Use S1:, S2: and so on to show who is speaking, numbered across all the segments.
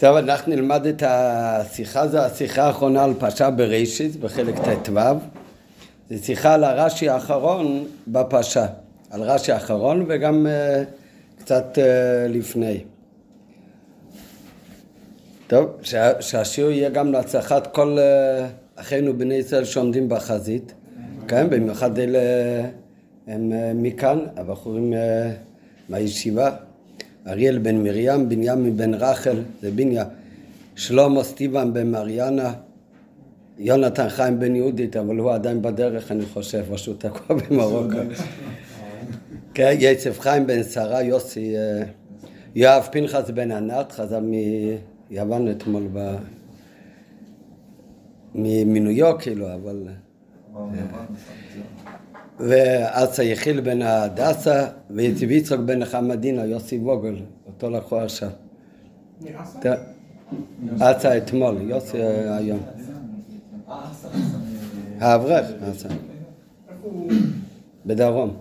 S1: טוב, אנחנו נלמד את השיחה, זו השיחה האחרונה על פרשה בראשית, בחלק ט"ו. זו שיחה על הרש"י האחרון בפרשה, על רש"י האחרון וגם uh, קצת uh, לפני. טוב, שה, שהשיעור יהיה גם להצלחת כל uh, אחינו בני ישראל שעומדים בחזית, כן, במיוחד אלה הם uh, מכאן, הבחורים uh, מהישיבה. אריאל בן מרים, בנימין בן רחל, זה בניה, שלמה סטיבן בן מריאנה, יונתן חיים בן יהודית, אבל הוא עדיין בדרך, אני חושב, או שהוא תקוע במרוקו. כן, יצב חיים בן שרה, יוסי, אה, יואב פנחס בן ענת, חזר מיוון אתמול ב... מניו יורק, כאילו, אבל... וארצה יחיל בן הדסה, ויציב יצחק בן חמדינה, יוסי ווגל, אותו לקחו עכשיו. ארצה אתמול, יוסי היום. האברך, ארצה. בדרום.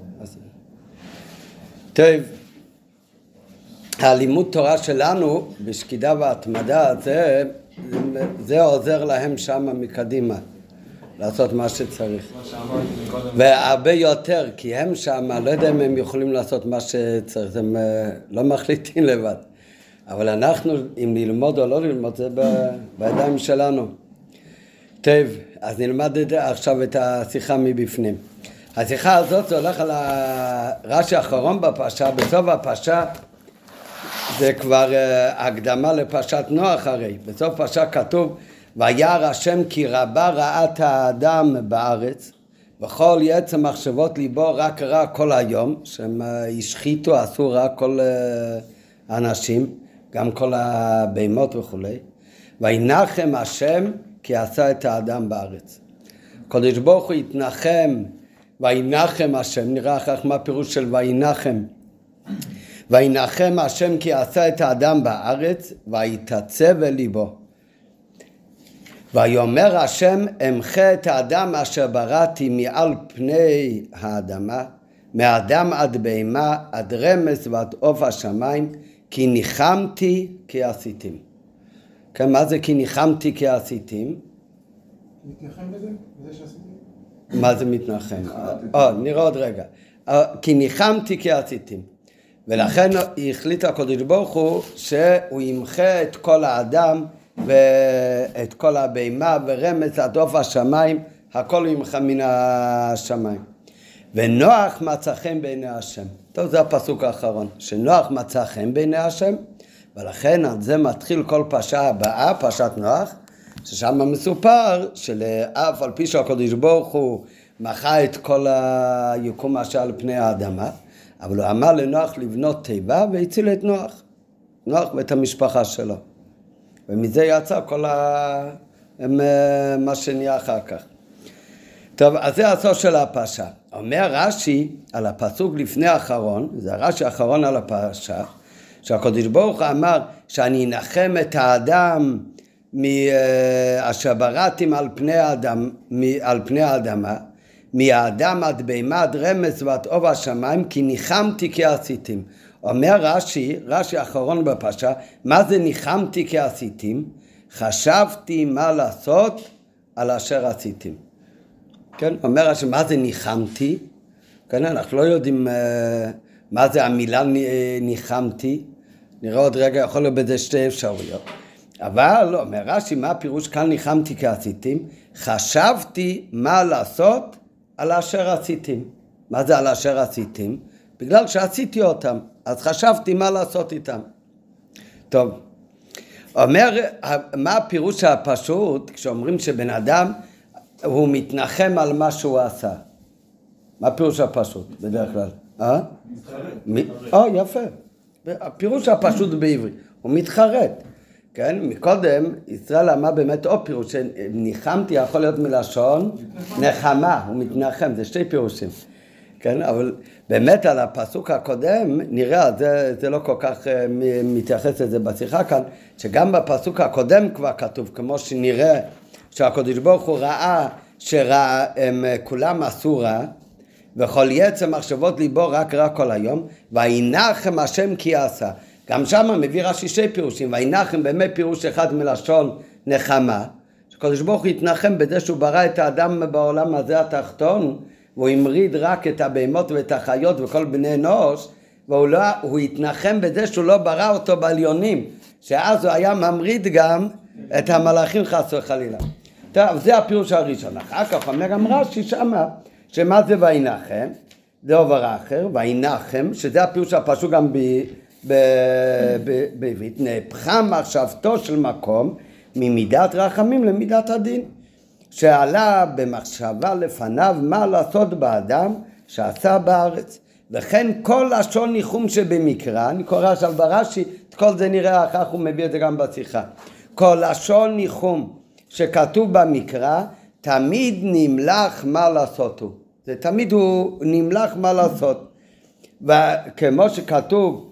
S1: טוב, הלימוד תורה שלנו בשקידה והתמדה זה, זה עוזר להם שם מקדימה. לעשות מה שצריך. והרבה יותר, כי הם שם, לא יודע אם הם יכולים לעשות מה שצריך, הם אה, לא מחליטים לבד. אבל אנחנו, אם ללמוד או לא ללמוד, זה בידיים שלנו. טוב, אז נלמד את עכשיו את השיחה מבפנים. השיחה הזאת הולך על הרש"י האחרון בפרשה, בסוף הפרשה זה כבר אה, הקדמה לפרשת נוח הרי, בסוף פרשה כתוב וירא השם כי רבה רעת האדם בארץ וכל יצא מחשבות ליבו רק רע כל היום שהם השחיתו, עשו רע כל אה, האנשים גם כל הבהמות וכולי. וינחם השם כי עשה את האדם בארץ. קדוש ברוך הוא התנחם וינחם השם נראה אחר כך מה הפירוש של וינחם. וינחם השם כי עשה את האדם בארץ ויתעצב אל ליבו ויאמר השם אמחה את האדם אשר בראתי מעל פני האדמה מאדם עד בהמה עד רמז ועד עוף השמיים כי ניחמתי כי עשיתים. כן, מה זה כי ניחמתי כי עשיתים?
S2: מתנחם בזה? בזה שעשיתי?
S1: מה זה מתנחם? אה, נראה עוד רגע. אה, כי ניחמתי כי עשיתים. ולכן החליט הקדוש ברוך הוא שהוא ימחה את כל האדם ואת כל הבהמה ורמז עד עוף השמיים, הכל ממך מן השמיים. ונוח מצא חן בעיני השם. טוב, זה הפסוק האחרון, שנוח מצא חן בעיני השם, ולכן על זה מתחיל כל פרשה הבאה, פרשת נוח, ששם מסופר שלאף על פי שהקדוש ברוך הוא מחה את כל היקום אשר על פני האדמה, אבל הוא אמר לנוח לבנות תיבה והציל את נוח, נוח ואת המשפחה שלו. ומזה יצא כל ה... אה, מה שנהיה אחר כך. טוב, אז זה הסוף של הפרשה. אומר רש"י על הפסוק לפני האחרון, זה הרש"י האחרון על הפרשה, שהקדוש ברוך הוא אמר שאני אנחם את האדם מאשר בראתים על פני האדם, על פני האדמה, מהאדם עד בהמה עד רמז ועד עוב השמיים, כי ניחמתי כי עשיתים. אומר רש"י, רש"י האחרון בפרשה, מה זה ניחמתי כי עשיתים? חשבתי מה לעשות על אשר עשיתים. כן, אומר רש"י, מה זה ניחמתי? כן, אנחנו לא יודעים uh, מה זה המילה ניחמתי. נראה עוד רגע, יכול להיות בזה שתי אפשרויות. אבל אומר רש"י, מה הפירוש כאן ניחמתי כי עשיתים? חשבתי מה לעשות על אשר עשיתים. מה זה על אשר עשיתים? בגלל שעשיתי אותם. אז חשבתי מה לעשות איתם. טוב, אומר, מה הפירוש הפשוט כשאומרים שבן אדם הוא מתנחם על מה שהוא עשה? מה הפירוש הפשוט בדרך כלל? אה? מתחרט. אה, יפה. הפירוש הפשוט בעברית, הוא מתחרט. כן, מקודם ישראל אמר באמת עוד פירוש, שניחמתי יכול להיות מלשון נחמה, הוא מתנחם, זה שתי פירושים. כן, אבל באמת על הפסוק הקודם נראה, זה, זה לא כל כך uh, מתייחס לזה בשיחה כאן, שגם בפסוק הקודם כבר כתוב, כמו שנראה שהקדוש ברוך הוא ראה שהם כולם עשו רע, וכל יצא מחשבות ליבו רק רע כל היום, וינחם השם כי עשה. גם שם מביא רש"י שתי פירושים, וינחם באמת פירוש אחד מלשון נחמה, שקדוש ברוך הוא התנחם בזה שהוא ברא את האדם בעולם הזה התחתון, והוא המריד רק את הבהמות ואת החיות וכל בני אנוש, והוא לא, הוא התנחם בזה שהוא לא ברא אותו בעליונים, שאז הוא היה ממריד גם את המלאכים חס וחלילה. טוב, זה הפירוש הראשון. אחר כך אומר גם רש"י שמה, שמה זה וינחם? זה עובר אחר, וינחם, שזה הפירוש הפשוט גם בעברית, נהפכה מחשבתו של מקום ממידת רחמים למידת הדין, שעלה במחשבה לפניו מה לעשות באדם שעשה בארץ. וכן כל לשון ניחום שבמקרא, אני קורא עכשיו ברש"י, את כל זה נראה אחר כך הוא מביא את זה גם בשיחה. כל לשון ניחום שכתוב במקרא, תמיד נמלח מה לעשות הוא. זה תמיד הוא נמלח מה לעשות. וכמו שכתוב,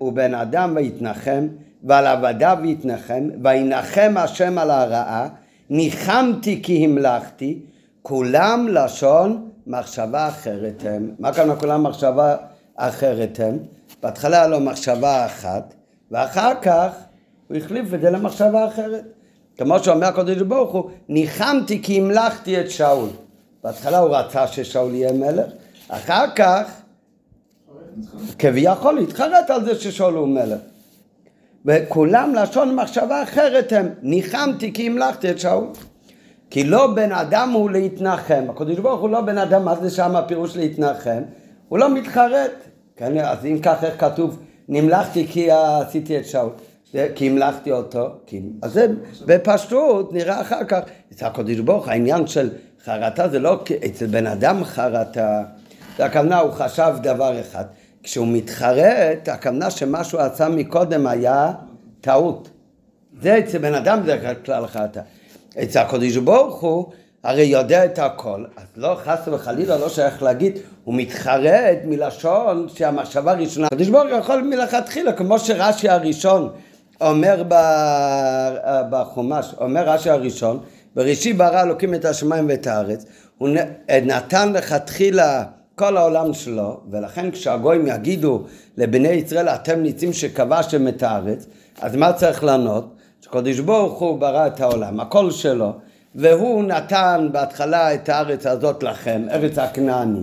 S1: ובן אדם ויתנחם, ועל עבדיו ויתנחם, וינחם השם על הרעה, ניחמתי כי המלכתי, כולם לשון מחשבה אחרת הם. מה כאן כולם מחשבה אחרת הם? בהתחלה לו מחשבה אחת, ואחר כך הוא החליף את זה למחשבה אחרת. כמו שאומר הקדוש ברוך הוא, ניחמתי כי המלכתי את שאול. בהתחלה הוא רצה ששאול יהיה מלך, אחר כך כביכול התחרט על זה ששאול הוא מלך. וכולם לשון מחשבה אחרת הם, ניחמתי כי המלכתי את שאול. כי לא בן אדם הוא להתנחם, הקדוש ברוך הוא לא בן אדם, מה זה שם הפירוש להתנחם? הוא לא מתחרט. כן, אז אם כך איך כתוב, נמלכתי כי עשיתי את שאול. כי המלכתי אותו, כי... אז זה בפשטות נראה אחר כך, אצל הקדוש ברוך העניין של חרטה זה לא אצל בן אדם חרטה, זה הכוונה הוא חשב דבר אחד, כשהוא מתחרט, הכוונה שמה שהוא עשה מקודם היה טעות. זה אצל בן אדם זה כלל חרטה. אצל הקדוש ברוך הוא הרי יודע את הכל, אז לא חס וחלילה לא שייך להגיד, הוא מתחרט מלשון שהמחשבה הראשונה, הקדוש ברוך הוא יכול מלכתחילה, כמו שרש"י הראשון אומר בחומש, אומר רש"י הראשון, בראשי ברא אלוקים את השמיים ואת הארץ, הוא נתן לכתחילה כל העולם שלו, ולכן כשהגויים יגידו לבני ישראל אתם ניצים שכבשתם את הארץ, אז מה צריך לענות? שקדוש ברוך הוא ברא את העולם, הכל שלו, והוא נתן בהתחלה את הארץ הזאת לכם, ארץ הכנעני,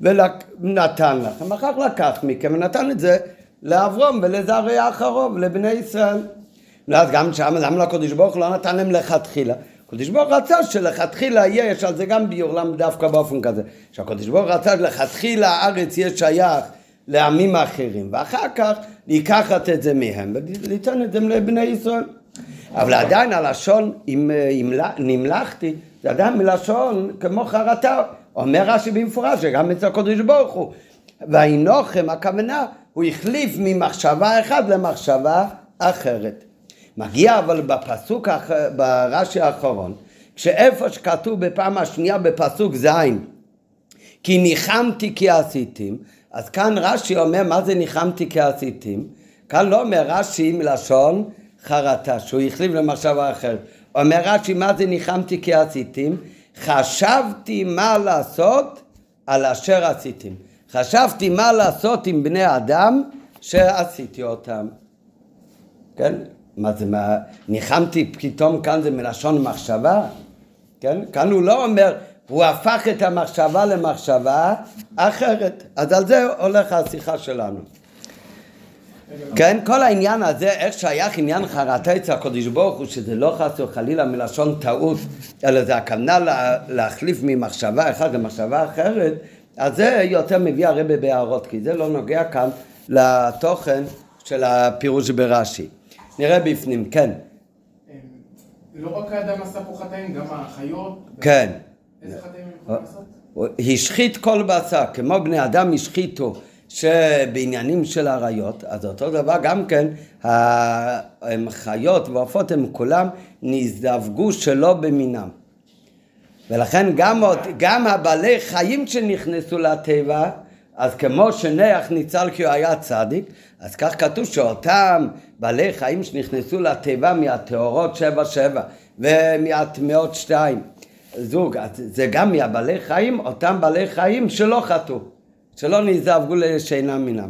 S1: ונתן לכם, אחר כך לקח מכם ונתן את זה לאברום ולזרעי האחרוב, לבני ישראל. ואז גם שם, למה לקדוש ברוך הוא לא נתן להם לכתחילה? הקדוש ברוך רצה שלכתחילה יהיה, יש על זה גם ביור, למה דווקא באופן כזה? שהקדוש ברוך רצה שלכתחילה הארץ יהיה שייך לעמים אחרים, ואחר כך לקחת את זה מהם וליתן את זה לבני ישראל. אבל עדיין הלשון, אם, אם נמלכתי, זה עדיין מלשון כמו חרטה. אומר רש"י במפורש שגם אצל הקדוש ברוך הוא. והאינוכם, הכוונה, הוא החליף ממחשבה אחת למחשבה אחרת. מגיע אבל בפסוק, ברש"י האחרון, כשאיפה שכתוב בפעם השנייה בפסוק ז', כי ניחמתי כי עשיתם, אז כאן רש"י אומר מה זה ניחמתי כי עשיתם, כאן לא אומר רש"י מלשון חרטה, שהוא החליף למחשבה אחרת. אומר רש"י מה זה ניחמתי כי עשיתם, חשבתי מה לעשות על אשר עשיתם. חשבתי מה לעשות עם בני אדם שעשיתי אותם. כן? מה זה, מה, ניחמתי פתאום כאן זה מלשון מחשבה? כן? כאן הוא לא אומר, הוא הפך את המחשבה למחשבה אחרת. אז על זה הולך השיחה שלנו. כן, כל העניין הזה, איך שייך עניין חרטה אצל הקדוש ברוך הוא, שזה לא חס וחלילה מלשון טעות, אלא זה הכוונה להחליף ממחשבה אחת למחשבה אחרת, אז זה יותר מביא הרבה בהערות, כי זה לא נוגע כאן לתוכן של הפירוש ברש"י. נראה בפנים, כן.
S2: לא רק האדם עשה פה חטאים, גם החיות.
S1: כן.
S2: איזה חטאים הם יכולים לעשות?
S1: השחית כל בשר, כמו בני אדם השחיתו שבעניינים של עריות, אז אותו דבר גם כן, הם חיות ועופות הם כולם נזדווגו שלא במינם. ולכן גם, גם הבעלי חיים שנכנסו לטבע, אז כמו שנח ניצל כי הוא היה צדיק, אז כך כתוב שאותם בעלי חיים שנכנסו לטבע מהטהורות שבע שבע ומהטמאות שתיים, זוג, אז זה גם מהבעלי חיים, אותם בעלי חיים שלא חטאו, שלא נזדווגו לשאינם מינם.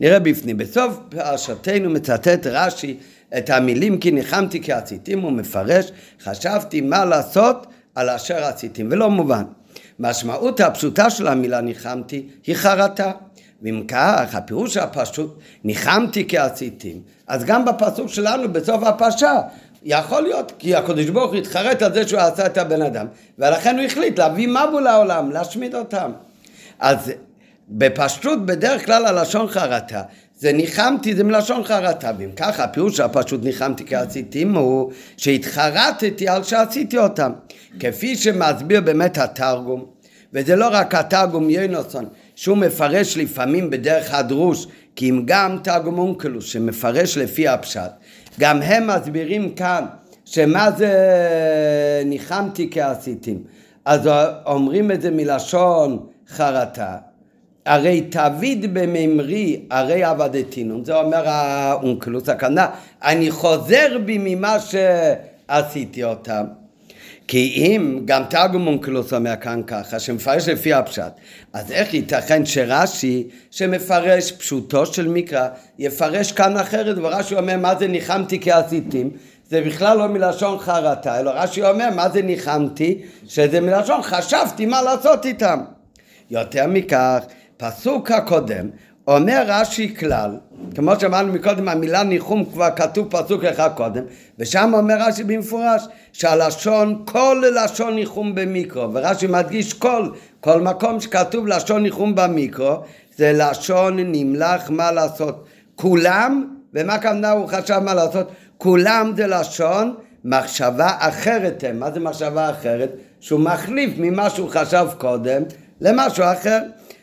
S1: נראה בפנים. בסוף פרשתנו מצטט רש"י את המילים כי ניחמתי כי עשיתים, הוא מפרש, חשבתי מה לעשות על אשר עשיתים, ולא מובן. משמעות הפשוטה של המילה ניחמתי היא חרטה. ואם כך, הפירוש הפשוט, ניחמתי כי עשיתים. אז גם בפסוק שלנו, בסוף הפרשה, יכול להיות, כי הקדוש ברוך הוא התחרט על זה שהוא עשה את הבן אדם, ולכן הוא החליט להביא מבול לעולם, להשמיד אותם. אז בפשטות, בדרך כלל הלשון חרטה, זה ניחמתי, זה מלשון חרטה, ואם ככה הפירוש הפשוט ניחמתי כעשיתים הוא שהתחרטתי על שעשיתי אותם, כפי שמסביר באמת התרגום, וזה לא רק התרגום יונוסון, שהוא מפרש לפעמים בדרך הדרוש, כי אם גם תרגום אונקלוס שמפרש לפי הפשט, גם הם מסבירים כאן שמה זה ניחמתי כעשיתים, אז אומרים את זה מלשון חרטה. הרי תביד בממרי, הרי עבדתינו. זה אומר האונקלוס, הכוונה, אני חוזר בי ממה שעשיתי אותם. כי אם גם תרגום אונקלוס אומר כאן ככה, שמפרש לפי הפשט, אז איך ייתכן שרש"י, שמפרש פשוטו של מקרא, יפרש כאן אחרת, ורש"י אומר מה זה ניחמתי כעשיתים? זה בכלל לא מלשון חרטה, אלא רש"י אומר מה זה ניחמתי, שזה מלשון חשבתי מה לעשות איתם. יותר מכך, פסוק הקודם אומר רש"י כלל, כמו שאמרנו מקודם, המילה ניחום כבר כתוב פסוק אחד קודם, ושם אומר רש"י במפורש שהלשון, כל לשון ניחום במיקרו, ורש"י מדגיש כל, כל מקום שכתוב לשון ניחום במיקרו, זה לשון נמלח מה לעשות. כולם, ומה כמובן הוא חשב מה לעשות? כולם זה לשון מחשבה אחרת הם. מה זה מחשבה אחרת? שהוא מחליף ממה שהוא חשב קודם למשהו אחר.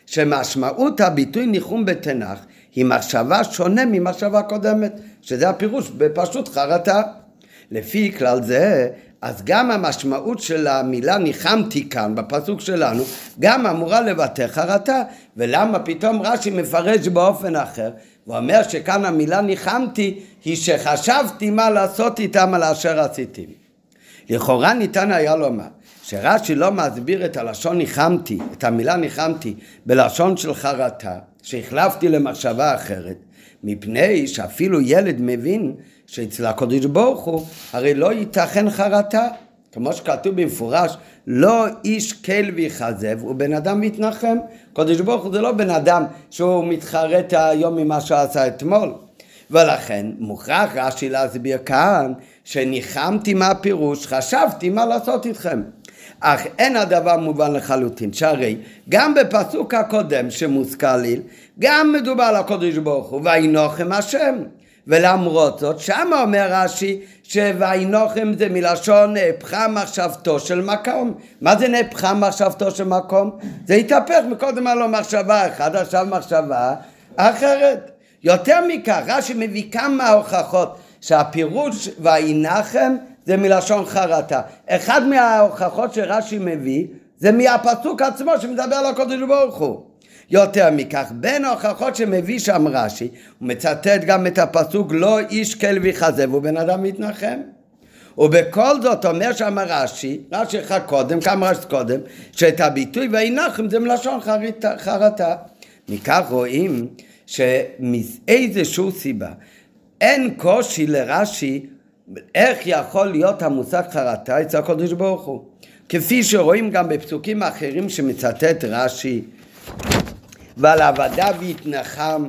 S1: שמשמעות הביטוי ניחום בתנ"ך היא מחשבה שונה ממחשבה קודמת, שזה הפירוש בפשוט חרטה. לפי כלל זה, אז גם המשמעות של המילה ניחמתי כאן בפסוק שלנו, גם אמורה לבטא חרטה, ולמה פתאום רש"י מפרש באופן אחר, ואומר שכאן המילה ניחמתי היא שחשבתי מה לעשות איתם על אשר עשיתי. לכאורה ניתן היה לומר שרש"י לא מסביר את הלשון ניחמתי, את המילה ניחמתי, בלשון של חרטה, שהחלפתי למחשבה אחרת, מפני שאפילו ילד מבין שאצל הקדוש ברוך הוא הרי לא ייתכן חרטה, כמו שכתוב במפורש, לא איש כל ויכזב, הוא בן אדם מתנחם. קדוש ברוך הוא זה לא בן אדם שהוא מתחרט היום ממה שעשה אתמול. ולכן מוכרח רש"י להסביר כאן שניחמתי מה הפירוש, חשבתי מה לעשות איתכם. אך אין הדבר מובן לחלוטין, שהרי גם בפסוק הקודם שמוזכר ליל, גם מדובר על הקודש ברוך הוא, ויינוחם השם. ולמרות זאת, שם אומר רש"י שויינוחם זה מלשון נהפכה מחשבתו של מקום. מה זה נהפכה מחשבתו של מקום? זה התהפך, מקודם היה לו מחשבה אחת, עכשיו מחשבה אחרת. יותר מכך, רש"י מביא כמה הוכחות שהפירוש וינחם זה מלשון חרטה. אחד מההוכחות שרש"י מביא זה מהפסוק עצמו שמדבר על הקודש ברוך הוא. יותר מכך, בין ההוכחות שמביא שם רש"י, הוא מצטט גם את הפסוק לא איש כל ויכזב, הוא בן אדם מתנחם. ובכל זאת אומר שם רש"י, רש"י אחד קודם, כמה רש"י קודם, שאת הביטוי וינחם זה מלשון חרטה. מכך רואים שמאיזשהו סיבה אין קושי לרש"י איך יכול להיות המושג חרטה אצל הקדוש ברוך הוא? כפי שרואים גם בפסוקים אחרים שמצטט רש"י, ועל עבדה והתנחם,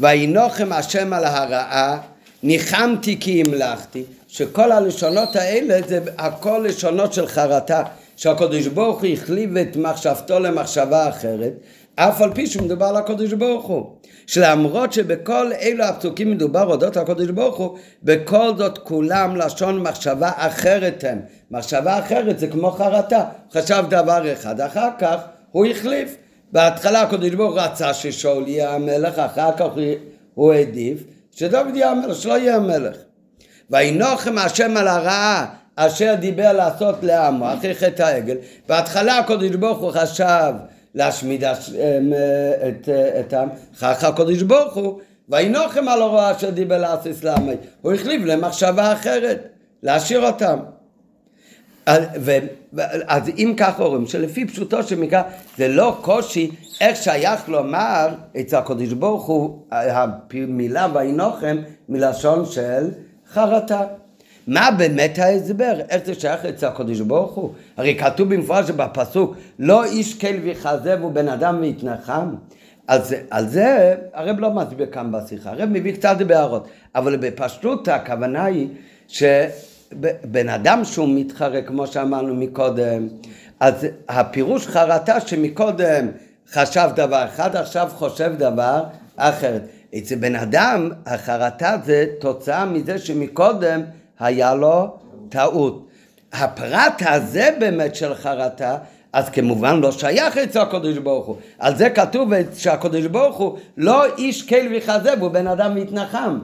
S1: וינוחם השם על הרעה, ניחמתי כי המלכתי, שכל הלשונות האלה זה הכל לשונות של חרטה, שהקדוש ברוך הוא החליף את מחשבתו למחשבה אחרת, אף על פי שמדובר על הקדוש ברוך הוא. שלמרות שבכל אלו הפסוקים מדובר אודות הקדוש ברוך הוא, בכל זאת כולם לשון מחשבה אחרת הם. מחשבה אחרת זה כמו חרטה. חשב דבר אחד, אחר כך הוא החליף. בהתחלה הקדוש ברוך הוא רצה ששאול יהיה המלך, אחר כך הוא העדיף שדוד יהיה המלך, שלא יהיה המלך. וינוחם השם על הרעה אשר דיבר לעשות לעמו, אחרי חטא העגל. בהתחלה הקדוש ברוך הוא חשב להשמיד את העם, כך הקדוש ברוך הוא, וינוחם על הרוע אשר דיבר לאסיס לעמי, הוא החליף למחשבה אחרת, להשאיר אותם. אז, אם כך אומרים, שלפי פשוטו של מקרא, זה לא קושי איך שייך לומר אצל הקדוש ברוך הוא, המילה וינוחם מלשון של חרטה. מה באמת ההסבר? איך זה שייך אצל הקדוש ברוך הוא? הרי כתוב במפורש בפסוק, לא איש כל ויכזב ובן אדם ויתנחם. אז על זה הרב לא מסביר כאן בשיחה, הרב מביא קצת בהערות, אבל בפשטות הכוונה היא שבן אדם שהוא מתחרה, כמו שאמרנו מקודם, אז הפירוש חרטה שמקודם חשב דבר אחד, עכשיו חושב דבר אחרת. אצל בן אדם החרטה זה תוצאה מזה שמקודם היה לו טעות. הפרט הזה באמת של חרטה, אז כמובן לא שייך אצל הקדוש ברוך הוא. על זה כתוב שהקדוש ברוך הוא לא איש כל וכזב, הוא בן אדם מתנחם.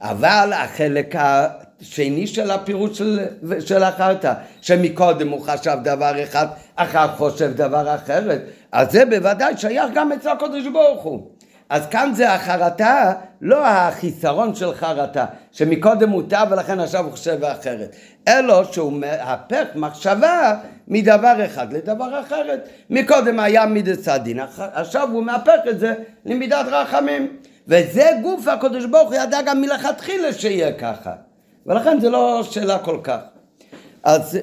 S1: אבל החלק השני של הפירוש של, של החרטה, שמקודם הוא חשב דבר אחד, אחר חושב דבר אחרת, אז זה בוודאי שייך גם אצל הקדוש ברוך הוא. אז כאן זה החרטה, לא החיסרון של חרטה, שמקודם מוטה ולכן עכשיו הוא חושב אחרת, אלא שהוא מהפך מחשבה מדבר אחד לדבר אחרת. מקודם היה מידת הדין, עכשיו הוא מהפך את זה למידת רחמים. וזה גוף הקדוש ברוך הוא ידע גם מלכתחילה שיהיה ככה. ולכן זה לא שאלה כל כך. אז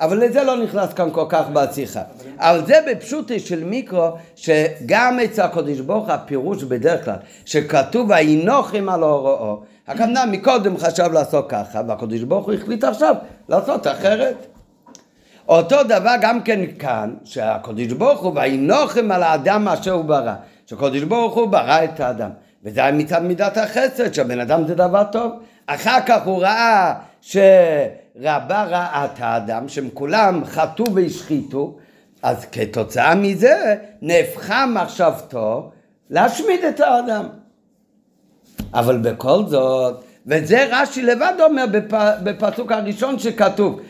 S1: אבל לזה לא נכנס כאן כל כך בשיחה. אבל זה בפשוטי של מיקרו, שגם אצל הקודש ברוך הפירוש בדרך כלל, שכתוב וינוחם על הוראו, הכוונה מקודם חשב לעשות ככה, והקודש ברוך הוא החליט עכשיו לעשות אחרת. אותו דבר גם כן כאן, שהקודש ברוך הוא וינוחם על האדם אשר הוא ברא, שהקודש ברוך הוא ברא את האדם. וזה היה מצד מידת החסד, שהבן אדם זה דבר טוב. אחר כך הוא ראה ש... רבה רעת האדם, שהם כולם חטאו והשחיתו, אז כתוצאה מזה נהפכה מחשבתו להשמיד את האדם. אבל בכל זאת, וזה רש"י לבד אומר בפ, בפסוק הראשון שכתוב,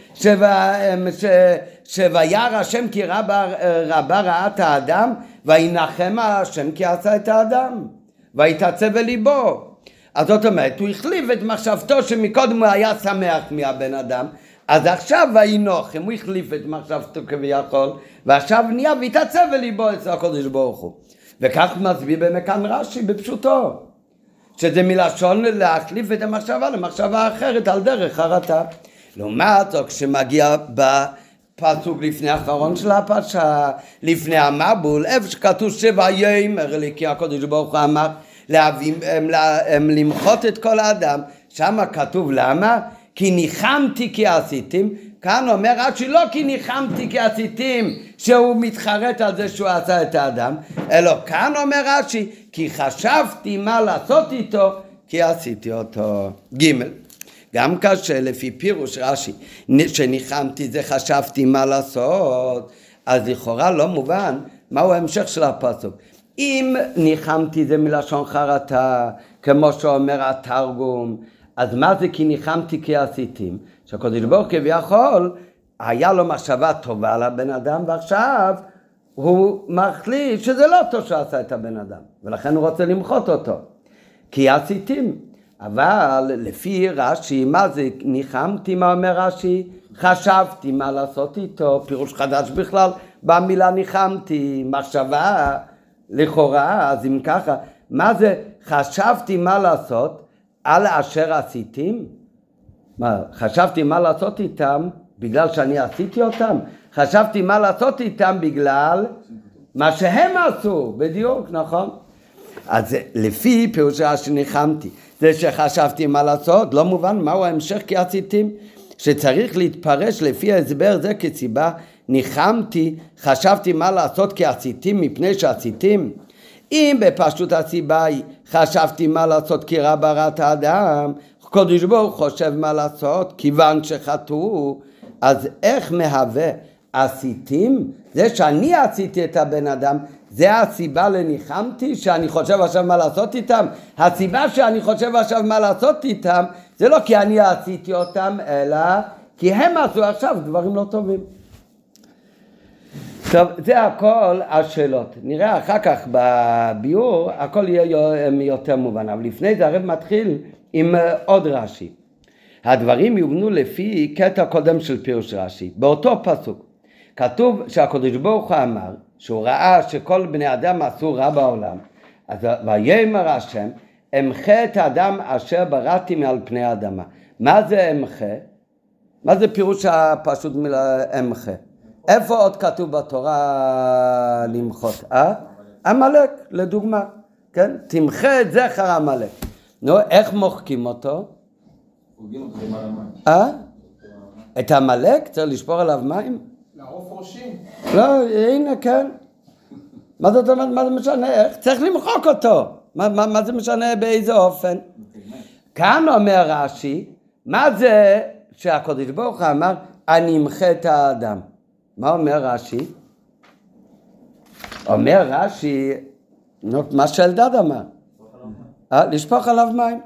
S1: שוירא השם כי רבה, רבה רעת האדם, וינחם השם כי עשה את האדם, ויתעצב אל ליבו. אז זאת אומרת, הוא החליף את מחשבתו שמקודם הוא היה שמח מהבן אדם, אז עכשיו וינוחם, הוא החליף את מחשבתו כביכול, ועכשיו נהיה והתעצב וליבו אצל הקודש ברוך הוא. וכך מסביר כאן רש"י בפשוטו, שזה מלשון להחליף את המחשבה למחשבה אחרת על דרך חרטה. לעומת זאת, כשמגיע בפסוק לפני האחרון של הפרשה, לפני המבול, איפה שכתוב שבע יאמר לי כי הקודש ברוך הוא אמר להביא, למחות את כל האדם. שם כתוב למה? כי ניחמתי כי עשיתם. כאן אומר רש"י לא כי ניחמתי כי עשיתם שהוא מתחרט על זה שהוא עשה את האדם, אלא כאן אומר רש"י כי חשבתי מה לעשות איתו כי עשיתי אותו. ג' גם קשה לפי פירוש רש"י שניחמתי זה חשבתי מה לעשות אז לכאורה לא מובן מהו ההמשך של הפסוק אם ניחמתי זה מלשון חרטה, כמו שאומר התרגום, אז מה זה כי ניחמתי כי עשיתים? שהקדוש ברוך כביכול, היה לו מחשבה טובה לבן אדם, ועכשיו הוא מחליט שזה לא טוב שעשה את הבן אדם, ולכן הוא רוצה למחות אותו. כי עשיתים. אבל לפי רש"י, מה זה ניחמתי, מה אומר רש"י? חשבתי מה לעשות איתו, פירוש חדש בכלל, במילה ניחמתי, מחשבה לכאורה, אז אם ככה, מה זה חשבתי מה לעשות על אשר עשיתים? מה, חשבתי מה לעשות איתם בגלל שאני עשיתי אותם? חשבתי מה לעשות איתם בגלל מה שהם עשו, בדיוק, נכון? אז לפי פירושה שניחמתי, זה שחשבתי מה לעשות, לא מובן מהו ההמשך כי עשיתים, שצריך להתפרש לפי ההסבר זה כסיבה ניחמתי, חשבתי מה לעשות כי עשיתים מפני שעשיתים. אם בפשטות הסיבה היא חשבתי מה לעשות כי רע בראת האדם, קודש ברוך חושב מה לעשות כיוון שחטאו, אז איך מהווה עשיתים? זה שאני עשיתי את הבן אדם, זה הסיבה לניחמתי שאני חושב עכשיו מה לעשות איתם? הסיבה שאני חושב עכשיו מה לעשות איתם זה לא כי אני עשיתי אותם, אלא כי הם עשו עכשיו דברים לא טובים. טוב, זה הכל השאלות. נראה אחר כך בביאור, הכל יהיה יותר מובן. אבל לפני זה הרב מתחיל עם עוד רש"י. הדברים יובנו לפי קטע קודם של פירוש רש"י. באותו פסוק כתוב שהקדוש ברוך הוא אמר שהוא ראה שכל בני אדם עשו רע בעולם אז ויאמר השם אמחה את האדם אשר בראתי מעל פני האדמה. מה זה אמחה? מה זה פירוש הפשוט מילה אמחה? איפה עוד כתוב בתורה למחות? אה? עמלק, לדוגמה, כן? תמחה את זכר עמלק. נו, איך מוחקים אותו? אה? את עמלק? צריך לשפור עליו מים?
S2: לערוף ראשים.
S1: לא, הנה, כן. מה זאת אומרת, מה זה משנה? איך? צריך למחוק אותו. מה, מה, מה זה משנה באיזה אופן? כאן אומר רש"י, מה זה שהקדוש ברוך הוא אמר, אני אמחה את האדם. מה אומר רש"י? אומר רש"י, מה שאלדד אמר, אה, לשפוך עליו מים.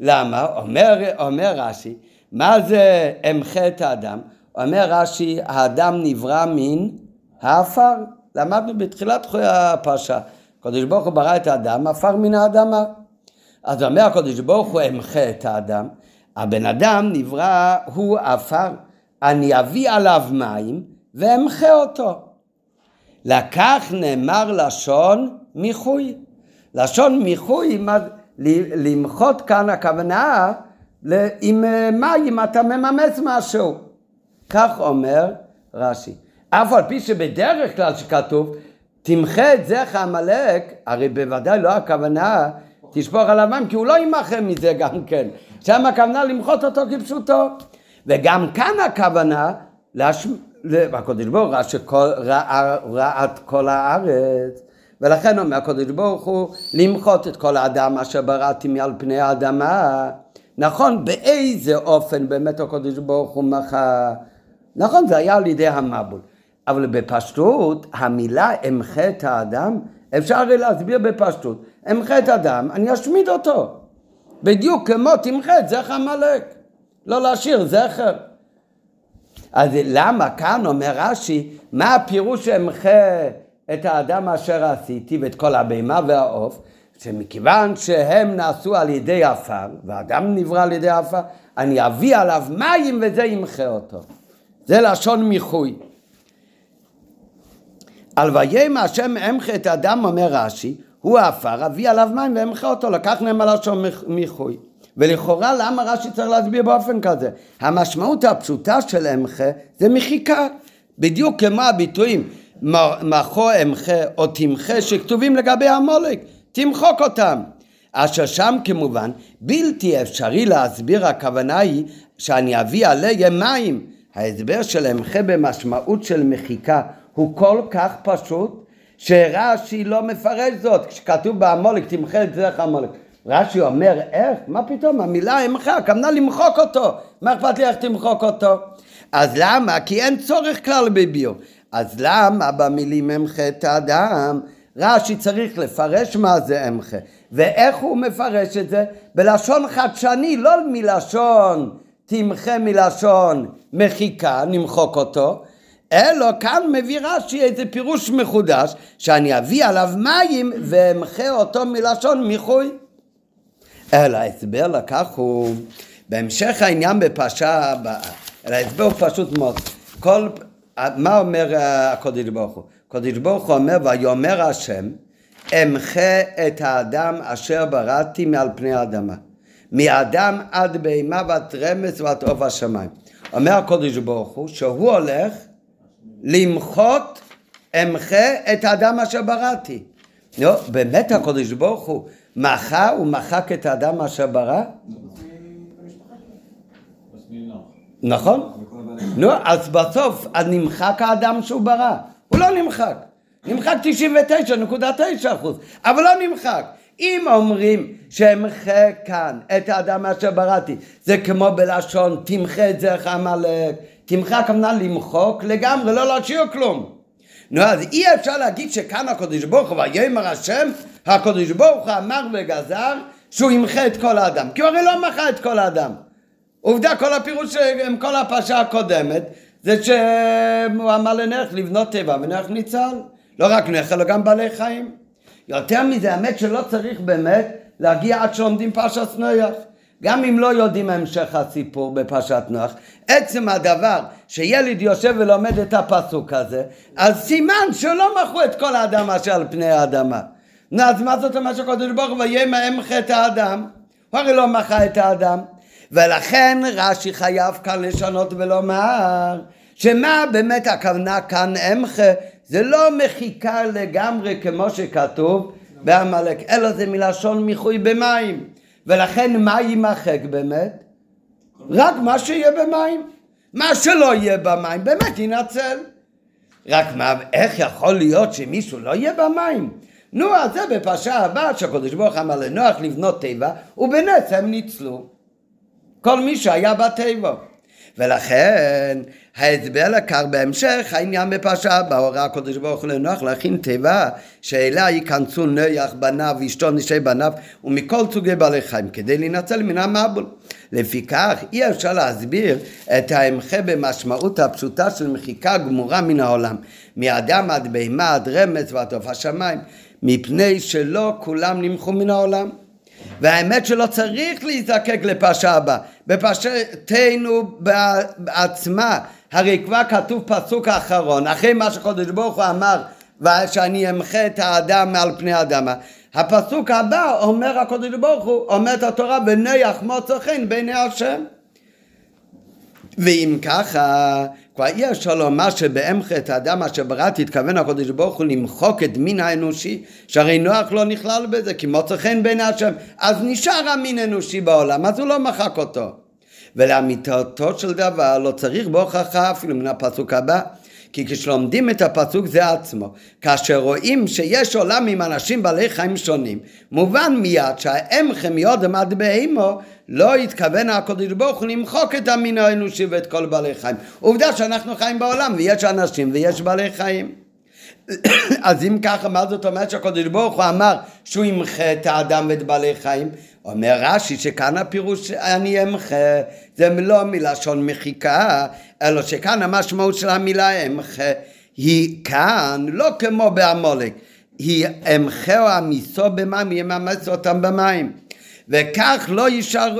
S1: למה? אומר, אומר רש"י, מה זה אמחה את האדם? אומר רש"י, האדם נברא מן העפר. למדנו בתחילת הפרשה, הקדוש ברוך הוא ברא את האדם, עפר מן האדמה. אז אומר הקדוש ברוך הוא אמחה את האדם, הבן אדם נברא, הוא עפר, אני אביא עליו מים ואמחה אותו. לקח נאמר לשון מיחוי. לשון מיחוי, למחות כאן הכוונה, עם אה, מים אתה מממץ משהו. כך אומר רש"י. אף על פי שבדרך כלל שכתוב, תמחה את זכר עמלק, הרי בוודאי לא הכוונה תשפוך עליו מים, כי הוא לא ימחה מזה גם כן. שם הכוונה למחות אותו כפשוטו. וגם כאן הכוונה, להש... הקדוש ברוך הוא ראה את כל הארץ, ולכן אומר הקדוש ברוך הוא למחות את כל האדם אשר בראתי מעל פני האדמה. נכון, באיזה אופן באמת הקדוש ברוך הוא מחה? נכון, זה היה על ידי המבול. אבל בפשטות, המילה אמחה את האדם, אפשר הרי להסביר בפשטות. אמחה את האדם, אני אשמיד אותו. בדיוק כמו תמחה את זכר עמלק. לא להשאיר זכר. אז למה כאן אומר רש"י, מה הפירוש שאמחה את האדם אשר עשיתי ואת כל הבהמה והעוף? שמכיוון שהם נעשו על ידי עפר, והאדם נברא על ידי עפר, אני אביא עליו מים וזה ימחה אותו. זה לשון מיחוי. על ויאמר השם אמחה את האדם, אומר רש"י, הוא עפר, אביא עליו מים ואמחה אותו, לקח על לשון מיחוי. ולכאורה למה רש"י צריך להסביר באופן כזה? המשמעות הפשוטה של אמחה זה מחיקה. בדיוק כמו הביטויים מחו אמחה או תמחה שכתובים לגבי המולק, תמחוק אותם. אשר שם כמובן בלתי אפשרי להסביר, הכוונה היא שאני אביא עליהם מים. ההסבר של אמחה במשמעות של מחיקה הוא כל כך פשוט שרש"י לא מפרש זאת. כשכתוב בעמולק תמחה את זרח המולק. רש"י אומר, איך? מה פתאום? המילה אמחה, הכוונה למחוק אותו. מה אכפת לי איך תמחוק אותו? אז למה? כי אין צורך כלל בביור. אז למה במילים אמחה את האדם? רש"י צריך לפרש מה זה אמחה. ואיך הוא מפרש את זה? בלשון חדשני, לא מלשון תמחה מלשון מחיקה, נמחוק אותו, אלא כאן מביא רש"י איזה פירוש מחודש, שאני אביא עליו מים ואמחה אותו מלשון מיחוי. אלא ההסבר לכך הוא, בהמשך העניין בפרשה הבאה, אלא ההסבר הוא פשוט מאוד. כל, מה אומר הקודש ברוך הוא? הקודש ברוך הוא אומר, ויאמר השם, אמחה את האדם אשר בראתי מעל פני האדמה. מאדם עד בהמה ועד רמס ועד עוף השמיים. אומר הקודש ברוך הוא שהוא הולך למחות אמחה את האדם אשר בראתי. נו, באמת הקודש ברוך הוא מחה, הוא מחק את האדם אשר ברא? נכון? נו, אז בסוף, נמחק האדם שהוא ברא. הוא לא נמחק. נמחק 99.9 אחוז, אבל לא נמחק. אם אומרים שאמחה כאן את האדם אשר בראתי, זה כמו בלשון תמחה את זרח עמלק, תמחה הכוונה למחוק לגמרי, לא להשאיר כלום. נו, אז אי אפשר להגיד שכאן הקדוש ברוך הוא, ויאמר השם, הקדוש ברוך הוא אמר וגזר שהוא ימחה את כל האדם, כי הוא הרי לא מחה את כל האדם. עובדה, כל הפירוש כל הפרשה הקודמת, זה שהוא אמר לנך לבנות טבע ונך ניצל. לא רק נך, אלא גם בעלי חיים. יותר מזה, האמת שלא צריך באמת להגיע עד שעומדים פרשת נויח. גם אם לא יודעים המשך הסיפור בפרשת נוח, עצם הדבר שילד יושב ולומד את הפסוק הזה, אז סימן שלא מכרו את כל האדם אשר על פני האדמה. נו, אז מה זאת אומרת שהקדוש ברוך הוא ויהיה אמחה את האדם? הוא הרי לא מחה את האדם. ולכן רש"י חייב כאן לשנות ולומר שמה באמת הכוונה כאן אמחה זה לא מחיקה לגמרי כמו שכתוב בעמלק אלא זה מלשון מיחוי במים ולכן מה יימחק באמת? רק מה שיהיה במים מה שלא יהיה במים באמת ינצל רק מה, איך יכול להיות שמישהו לא יהיה במים? נו, אז זה בפרשה הבאה שהקדוש ברוך אמר לנוח לבנות תיבה ובנס הם ניצלו כל מי שהיה בתיבה. ולכן ההסבר לכך בהמשך העניין בפרשה הבאה הקדוש ברוך הוא לנוח להכין תיבה שאליה ייכנסו נויח בניו ואשתו נשי בניו ומכל סוגי בעלי חיים כדי להינצל מן המבול. לפיכך אי אפשר להסביר את ההמחה במשמעות הפשוטה של מחיקה גמורה מן העולם מאדם עד בהמה עד רמז ועד עוף השמיים מפני שלא כולם נמחו מן העולם והאמת שלא צריך להזדקק לפרשה הבאה. בפרשתנו בעצמה, הרי כבר כתוב פסוק האחרון, אחרי מה שקודש ברוך הוא אמר, שאני אמחה את האדם מעל פני האדמה. הפסוק הבא אומר הקודש ברוך הוא, אומרת התורה, ונח מוצא חן בעיני השם. ואם ככה, כבר אי אפשר לומר שבאמחת האדם אשר בראתי התכוון הקדוש ברוך הוא למחוק את מין האנושי שהרי נוח לא נכלל בזה כי מוצא חן בין השם אז נשאר המין האנושי בעולם אז הוא לא מחק אותו. ולאמיתותו של דבר לא צריך בהוכחה אפילו מן הפסוק הבא כי כשלומדים את הפסוק זה עצמו, כאשר רואים שיש עולם עם אנשים בעלי חיים שונים, מובן מיד שהאם חמיוד עמד בהימו לא התכוון הקדוש ברוך הוא למחוק את המין האנושי ואת כל בעלי חיים. עובדה שאנחנו חיים בעולם ויש אנשים ויש בעלי חיים. אז אם ככה, מה זאת אומרת שהקדוש ברוך הוא אמר שהוא ימחה את האדם ואת בעלי חיים? אומר רש"י שכאן הפירוש אני אמחה זה לא מלשון מחיקה, אלא שכאן המשמעות של המילה אמחה היא כאן לא כמו בעמולק, היא אמחה או עמיסו במים, יממס אותם במים. וכך לא יישאר,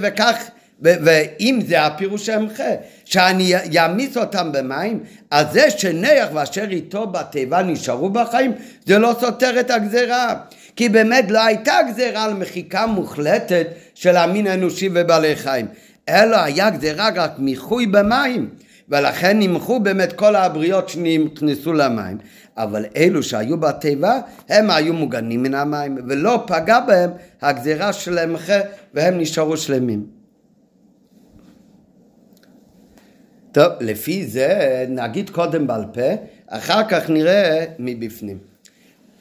S1: וכך, ואם זה הפירוש המחה, שאני יעמיס אותם במים, אז זה שנח ואשר איתו בתיבה נשארו בחיים, זה לא סותר את הגזרה. כי באמת לא הייתה גזרה על מחיקה מוחלטת של המין האנושי ובעלי חיים, אלא היה גזרה רק מיחוי במים. ולכן נמחו באמת כל הבריות שנכנסו למים. אבל אלו שהיו בתיבה, הם היו מוגנים מן המים, ולא פגע בהם הגזירה של המחה, והם נשארו שלמים. טוב, לפי זה נגיד קודם בעל פה, אחר כך נראה מבפנים.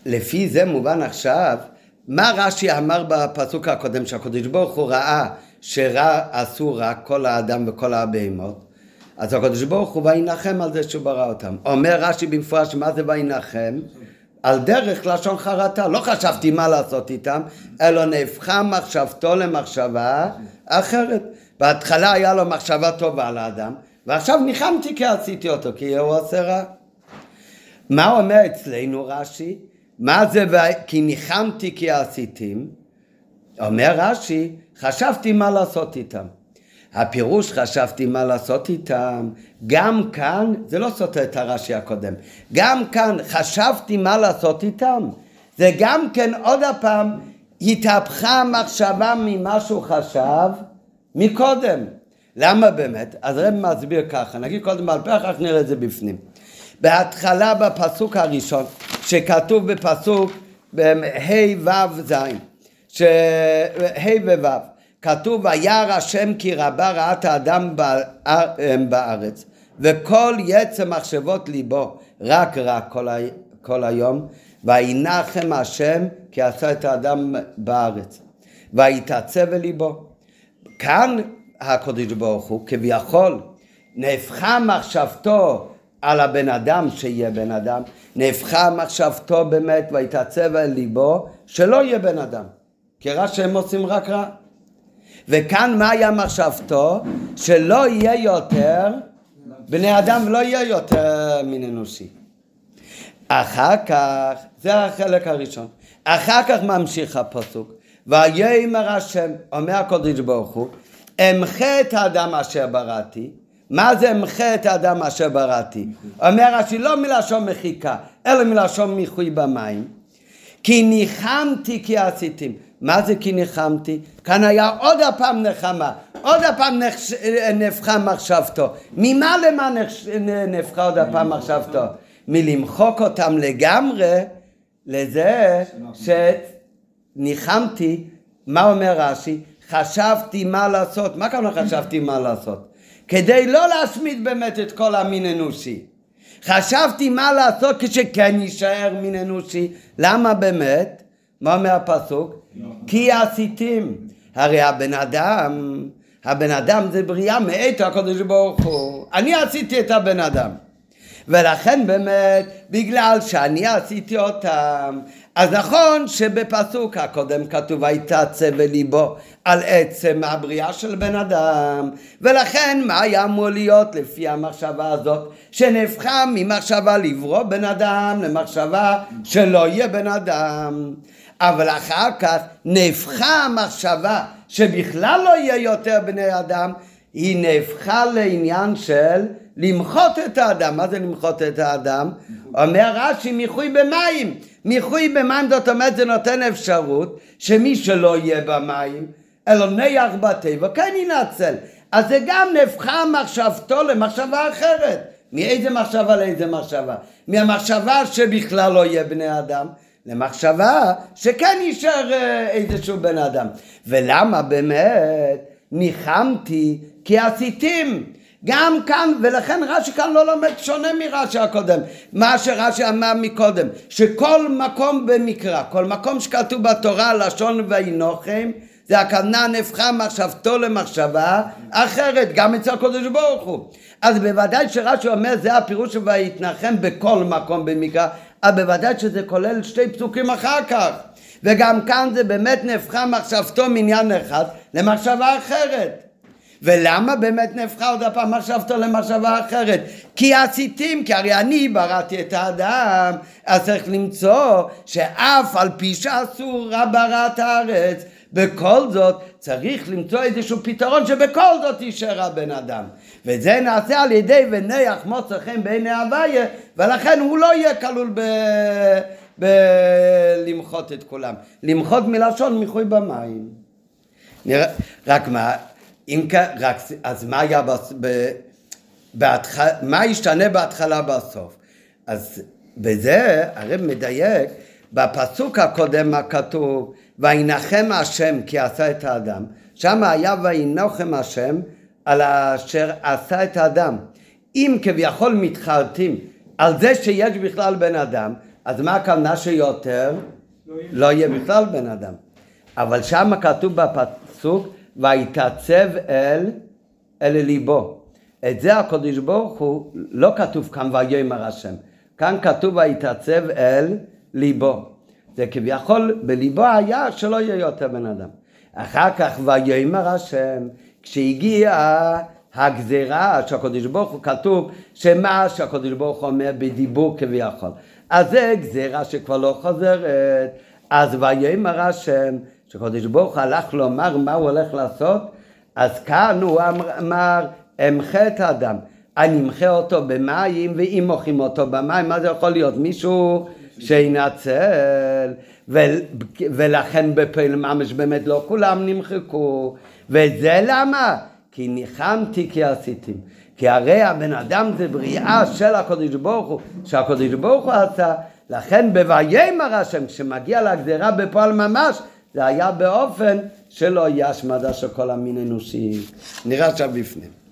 S1: לפי זה מובן עכשיו, מה רש"י אמר בפסוק הקודם שהקדוש ברוך הוא ראה שרע עשו רע כל האדם וכל הבהמות? אז הקדוש ברוך הוא וינחם על זה שהוא ברא אותם. אומר רש"י במפורש מה זה וינחם? על דרך לשון חרטה, לא חשבתי מה לעשות איתם, אלא נהפכה מחשבתו למחשבה אחרת. בהתחלה היה לו מחשבה טובה לאדם, ועכשיו ניחמתי כי עשיתי אותו, כי הוא עושה רע. מה אומר אצלנו רש"י? מה זה כי ניחמתי כי עשיתים? אומר רש"י, חשבתי מה לעשות איתם. הפירוש חשבתי מה לעשות איתם, גם כאן, זה לא סותר את הרש"י הקודם, גם כאן חשבתי מה לעשות איתם, זה גם כן עוד הפעם התהפכה המחשבה ממה שהוא חשב מקודם. למה באמת? אז רב מסביר ככה, נגיד קודם בעל פה, אחר נראה את זה בפנים. בהתחלה בפסוק הראשון, שכתוב בפסוק ה' ו' ז', ה' וו', כתוב וירא השם כי רבה רעת האדם בארץ וכל יצא מחשבות ליבו רק רע כל, ה... כל היום וינחם השם כי עשה את האדם בארץ ויתעצב ליבו. כאן הקדוש ברוך הוא כביכול נהפכה מחשבתו על הבן אדם שיהיה בן אדם נהפכה מחשבתו באמת ויתעצב ליבו שלא יהיה בן אדם כי רע שהם עושים רק רע וכאן מה היה מחשבתו? שלא יהיה יותר בני אדם ולא יהיה יותר מין אנושי. אחר כך, זה החלק הראשון, אחר כך ממשיך הפסוק, ויאמר השם, אומר הקדוש ברוך הוא, אמחה את האדם אשר בראתי. מה זה אמחה את האדם אשר בראתי? אומר רש"י, לא מלשון מחיקה, אלא מלשון מיחוי במים. כי ניחמתי כי עשיתם. מה זה כי ניחמתי? כאן היה עוד הפעם נחמה, עוד הפעם נחש... נפחה מחשבתו. ממה למה נחש... נפחה עוד הפעם מחשבתו? מלמחוק אותם לגמרי לזה שניחמתי, מה אומר רש"י? חשבתי מה לעשות. מה כמובן חשבתי מה לעשות? כדי לא להשמיד באמת את כל המין אנושי. חשבתי מה לעשות כשכן יישאר מין אנושי. למה באמת? מה אומר הפסוק? כי עשיתים. הרי הבן אדם, הבן אדם זה בריאה מאת הקדוש ברוך הוא. אני עשיתי את הבן אדם. ולכן באמת, בגלל שאני עשיתי אותם, אז נכון שבפסוק הקודם כתוב ויתעצב בליבו על עצם הבריאה של בן אדם ולכן מה היה אמור להיות לפי המחשבה הזאת שנהפכה ממחשבה לברוא בן אדם למחשבה שלא יהיה בן אדם אבל אחר כך נהפכה המחשבה שבכלל לא יהיה יותר בני אדם היא נהפכה לעניין של למחות את האדם. מה זה למחות את האדם? אומר רש"י מיחוי במים. מיחוי במים זאת אומרת זה נותן אפשרות שמי שלא יהיה במים אלא ניח בטבע כן ינצל. אז זה גם נהפכה מחשבתו למחשבה אחרת. מאיזה מחשבה לאיזה מחשבה? מהמחשבה שבכלל לא יהיה בני אדם למחשבה שכן יישאר אה, איזשהו בן אדם. ולמה באמת ניחמתי כי עשיתים גם כאן, ולכן רש"י כאן לא לומד שונה מרש"י הקודם. מה שרש"י אמר מקודם, שכל מקום במקרא, כל מקום שכתוב בתורה לשון וינוחם, זה הכוונה נהפכה מחשבתו למחשבה אחרת, גם אצל הקדוש ברוך הוא. אז בוודאי שרש"י אומר זה הפירוש של ויתנחם בכל מקום במקרא, אבל בוודאי שזה כולל שתי פסוקים אחר כך. וגם כאן זה באמת נהפכה מחשבתו מעניין אחד למחשבה אחרת. ולמה באמת נהפכה עוד הפעם מחשבתו למחשבה אחרת? כי עשיתים, כי הרי אני בראתי את האדם, אז צריך למצוא שאף על פי שאסור בראת הארץ, בכל זאת צריך למצוא איזשהו פתרון שבכל זאת יישאר הבן אדם. וזה נעשה על ידי ונח מוצא חן בעיני הוויה, ולכן הוא לא יהיה כלול ב... בלמחות את כולם. למחות מלשון מיחוי במים. נראה, רק מה, אם רק, אז מה היה ב, בהתח... מה ישתנה בהתחלה בסוף? אז בזה הרב מדייק, בפסוק הקודם מה כתוב, וינחם השם כי עשה את האדם, שם היה וינוחם השם על אשר עשה את האדם. אם כביכול מתחרטים על זה שיש בכלל בן אדם, אז מה הכוונה שיותר? לא יהיה בכלל בן אדם. אבל שם כתוב בפסוק ויתעצב אל, אל ליבו. את זה הקדוש ברוך הוא, לא כתוב כאן ויאמר השם, כאן כתוב ויתעצב אל ליבו. זה כביכול בליבו היה שלא יהיה יותר בן אדם. אחר כך ויאמר השם, כשהגיעה הגזירה שהקדוש ברוך הוא כתוב שמה שהקדוש ברוך הוא אומר בדיבור כביכול. אז זה גזירה שכבר לא חוזרת. אז ויאמר השם שקודש ברוך הוא הלך לומר מה הוא הולך לעשות, אז כאן הוא אמר, אמחה את האדם. אני אמחה אותו במים, ואם מוחים אותו במים, מה זה יכול להיות? מישהו שינצל, ו- ולכן בפעיל ממש באמת לא כולם נמחקו. וזה למה? כי ניחמתי כי עשיתי. כי הרי הבן אדם זה בריאה של הקודש ברוך הוא, שהקודש ברוך הוא עשה, לכן ב"ויאמר השם", כשמגיע לגזירה בפועל ממש, זה היה באופן שלא יהיה השמדה של כל המין האנושי. נראה עכשיו בפנים.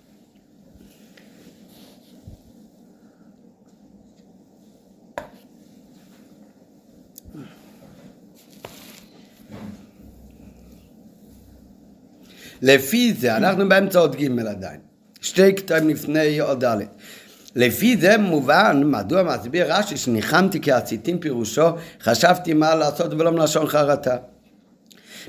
S1: לפי זה, אנחנו באמצע עוד ג' עדיין, שתי קטעים לפני עוד ד'. לפי זה מובן מדוע מסביר רש"י שניחמתי כי עשיתים פירושו חשבתי מה לעשות ולא מלשון חרטה.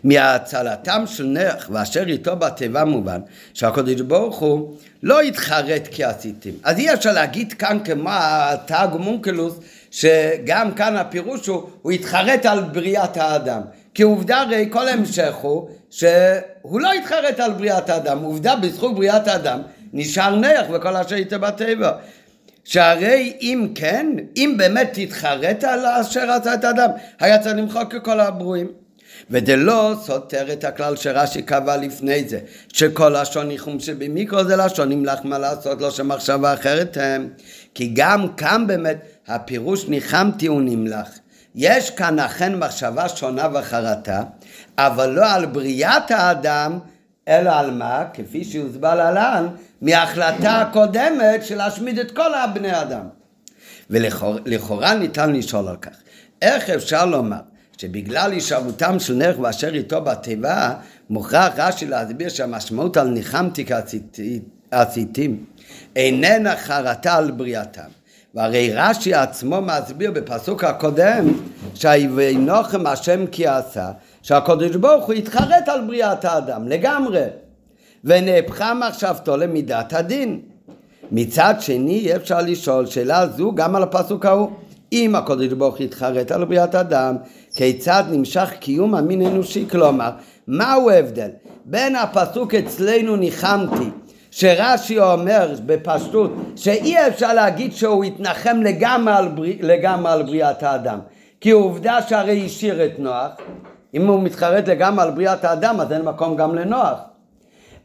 S1: מהצלתם של נח ואשר איתו בתיבה מובן שהקדוש ברוך הוא לא התחרט כי עשיתם. אז אי אפשר להגיד כאן כמו התג מונקלוס שגם כאן הפירוש הוא, הוא התחרט על בריאת האדם. כי עובדה הרי כל המשך הוא שהוא לא התחרט על בריאת האדם, עובדה בזכות בריאת האדם נשאר נח וכל אשר איתו בטבע. שהרי אם כן, אם באמת תתחרט על אשר עשה את האדם, היה צריך למחוק ככל הברואים. ודלא סותר את הכלל שרש"י קבע לפני זה, שכל לשון ניחום שבמיקרו זה לשון נמלך מה לעשות, לא שמחשבה אחרת הם. כי גם כאן באמת הפירוש ניחמתי הוא נמלך. יש כאן אכן מחשבה שונה וחרטה, אבל לא על בריאת האדם, אלא על מה? כפי שהוסבר להלן, מההחלטה הקודמת של להשמיד את כל הבני אדם. ולכאורה ניתן לשאול על כך. איך אפשר לומר שבגלל הישארותם של נרך ואשר איתו בתיבה, מוכרח רש"י להסביר שהמשמעות על ניחמתי כעשיתים איננה חרטה על בריאתם. והרי רש"י עצמו מסביר בפסוק הקודם שה"וינוחם השם כי עשה" שהקדוש ברוך הוא התחרט על בריאת האדם לגמרי ונהפכה מחשבתו למידת הדין. מצד שני אפשר לשאול שאלה זו גם על הפסוק ההוא. אם הקדוש ברוך התחרט על בריאת אדם כיצד נמשך קיום המין אנושי? כלומר מהו ההבדל? בין הפסוק אצלנו ניחמתי שרש"י אומר בפשטות שאי אפשר להגיד שהוא התנחם לגמרי על, ברי, לגמרי על בריאת האדם. כי עובדה שהרי השאיר את נוח אם הוא מתחרט לגמרי על בריאת האדם אז אין מקום גם לנוח.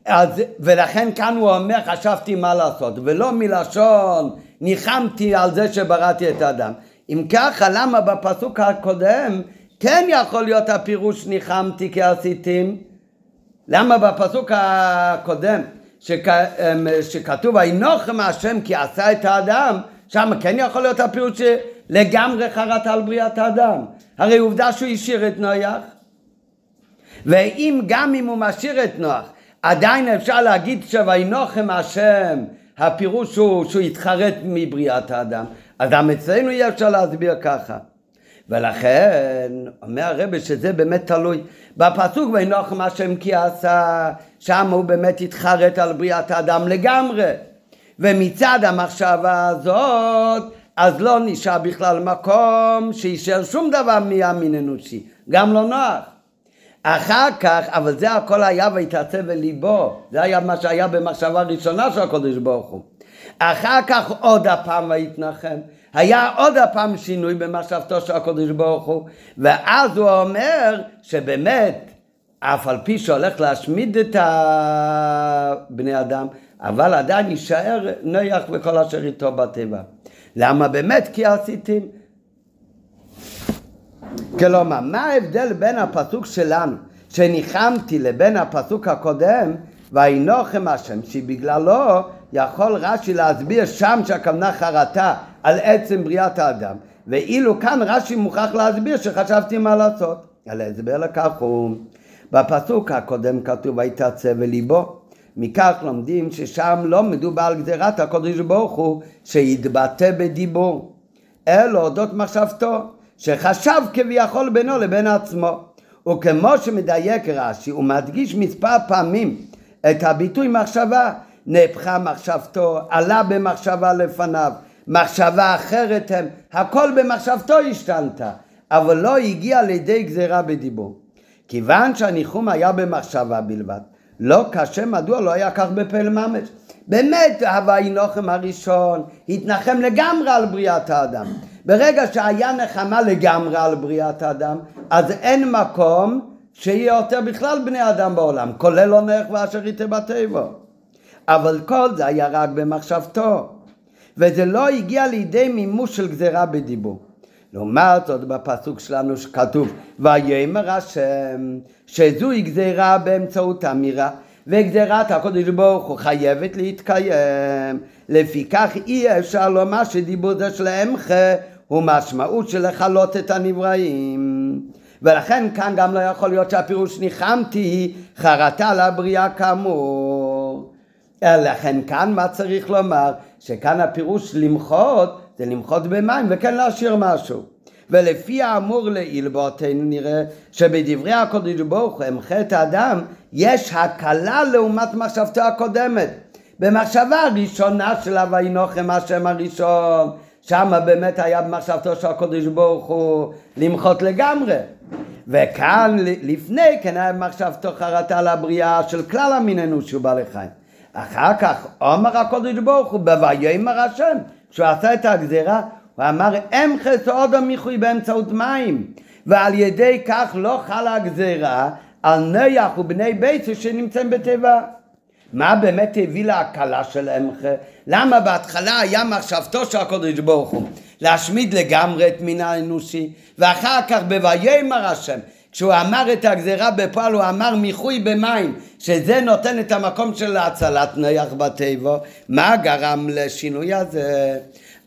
S1: אז, ולכן כאן הוא אומר חשבתי מה לעשות ולא מלשון ניחמתי על זה שבראתי את האדם. אם ככה למה בפסוק הקודם כן יכול להיות הפירוש ניחמתי כעשיתים למה בפסוק הקודם שכ, אמ, שכתוב וינוחם השם כי עשה את האדם, שם כן יכול להיות הפירוט שלגמרי חרט על בריאת האדם. הרי עובדה שהוא השאיר את נויח. ואם גם אם הוא משאיר את נוח, עדיין אפשר להגיד שוינוחם השם, הפירוש הוא שהוא התחרט מבריאת האדם. אז גם אצלנו אי אפשר להסביר ככה. ולכן אומר הרבה שזה באמת תלוי. בפסוק וינוחם השם כי עשה שם הוא באמת התחרט על בריאת האדם לגמרי. ומצד המחשבה הזאת אז לא נשאר בכלל מקום שישאר שום דבר מהמין אנושי גם לא נוח. אחר כך, אבל זה הכל היה והתעצב בליבו, זה היה מה שהיה במחשבה ראשונה של הקודש ברוך הוא. אחר כך עוד הפעם ויתנחם, היה עוד הפעם שינוי במחשבתו של הקודש ברוך הוא, ואז הוא אומר שבאמת, אף על פי שהולך להשמיד את הבני אדם, אבל עדיין יישאר נויח וכל אשר איתו בטבע. למה באמת? כי עשיתים. כלומר, מה ההבדל בין הפסוק שלנו, שניחמתי, לבין הפסוק הקודם, וינוחם השם, שבגללו יכול רש"י להסביר שם שהכוונה חרטה על עצם בריאת האדם, ואילו כאן רש"י מוכרח להסביר שחשבתי מה לעשות. על ההסבר לכך הוא, בפסוק הקודם כתוב ויתעצב בליבו, מכך לומדים ששם לא מדובר על גזירת הקודש ברוך הוא שיתבטא בדיבור, אלא אודות מחשבתו, שחשב כביכול בינו לבין עצמו. וכמו שמדייק רש"י, הוא מדגיש מספר פעמים את הביטוי מחשבה, נהפכה מחשבתו, עלה במחשבה לפניו, מחשבה אחרת הם, הכל במחשבתו השתנתה, אבל לא הגיע לידי גזירה בדיבור. כיוון שהניחום היה במחשבה בלבד, לא קשה מדוע לא היה כך בפעל ממש. באמת הווי נוחם הראשון התנחם לגמרי על בריאת האדם. ברגע שהיה נחמה לגמרי על בריאת האדם, אז אין מקום שיהיה יותר בכלל בני אדם בעולם, כולל נערך ואשר יתה בטבע. אבל כל זה היה רק במחשבתו, וזה לא הגיע לידי מימוש של גזירה בדיבור. לעומת זאת בפסוק שלנו שכתוב ויאמר השם שזוהי גזירה באמצעות אמירה וגזירת הקודש ברוך הוא חייבת להתקיים. לפיכך אי אפשר לומר שדיבור זה של אמחה הוא משמעות של לכלות את הנבראים. ולכן כאן גם לא יכול להיות שהפירוש ניחמתי חרטה לבריאה כאמור לכן כאן מה צריך לומר? שכאן הפירוש למחות זה למחות במים וכן להשאיר משהו. ולפי האמור לעיל באותנו נראה שבדברי הקודש ברוך הוא הם חטא האדם יש הקלה לעומת מחשבתו הקודמת. במחשבה הראשונה של הוינוחם השם הראשון, שם באמת היה במחשבתו של הקודש ברוך הוא למחות לגמרי. וכאן לפני כן היה מחשבתו חרטה לבריאה של כלל המין אנושי ובעלי חיים. אחר כך אומר הקודש ברוך הוא ב"ויאמר השם, כשהוא עשה את הגזירה, הוא אמר אם חסוד המיחוי באמצעות מים, ועל ידי כך לא חלה הגזירה על נויח ובני בית שנמצאים בתיבה. מה באמת הביא להקלה של אמחה? למה בהתחלה היה מחשבתו של הקודש ברוך הוא להשמיד לגמרי את מין האנושי ואחר כך ב"ויאמר השם" כשהוא אמר את הגזירה בפועל הוא אמר מיחוי במים שזה נותן את המקום של הצלת נייח בטבע מה גרם לשינוי הזה?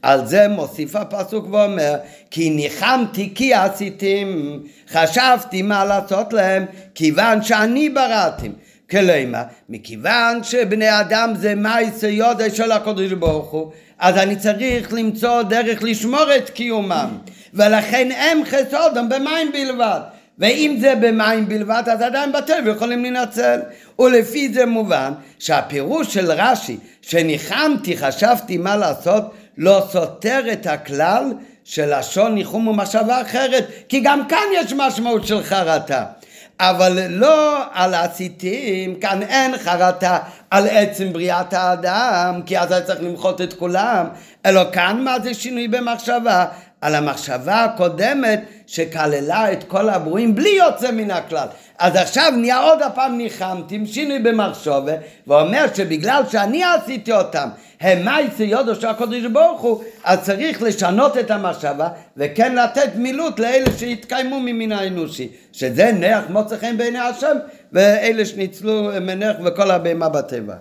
S1: על זה מוסיף הפסוק ואומר כי ניחמתי כי עשיתם חשבתי מה לעשות להם כיוון שאני בראתם כלומר, מכיוון שבני אדם זה מייסה יודי של הקודש ברוך הוא, אז אני צריך למצוא דרך לשמור את קיומם, ולכן הם חסודם במים בלבד. ואם זה במים בלבד, אז עדיין בטבע יכולים להינצל. ולפי זה מובן שהפירוש של רש"י, שניחמתי, חשבתי מה לעשות, לא סותר את הכלל של לשון ניחום ומחשבה אחרת, כי גם כאן יש משמעות של חרטה. אבל לא על הסיטים, כאן אין חרטה על עצם בריאת האדם, כי אז היה צריך למחות את כולם, אלא כאן מה זה שינוי במחשבה? על המחשבה הקודמת שכללה את כל הברואים בלי יוצא מן הכלל. אז עכשיו נהיה עוד הפעם ניחמתי עם שינוי במחשובה ואומר שבגלל שאני עשיתי אותם הם מייסי יודו של הקודש ברוך הוא אז צריך לשנות את המחשבה וכן לתת מילוט לאלה שהתקיימו ממין האנושי שזה נח מוצא חן בעיני השם ואלה שניצלו מנח וכל הבהמה בטבע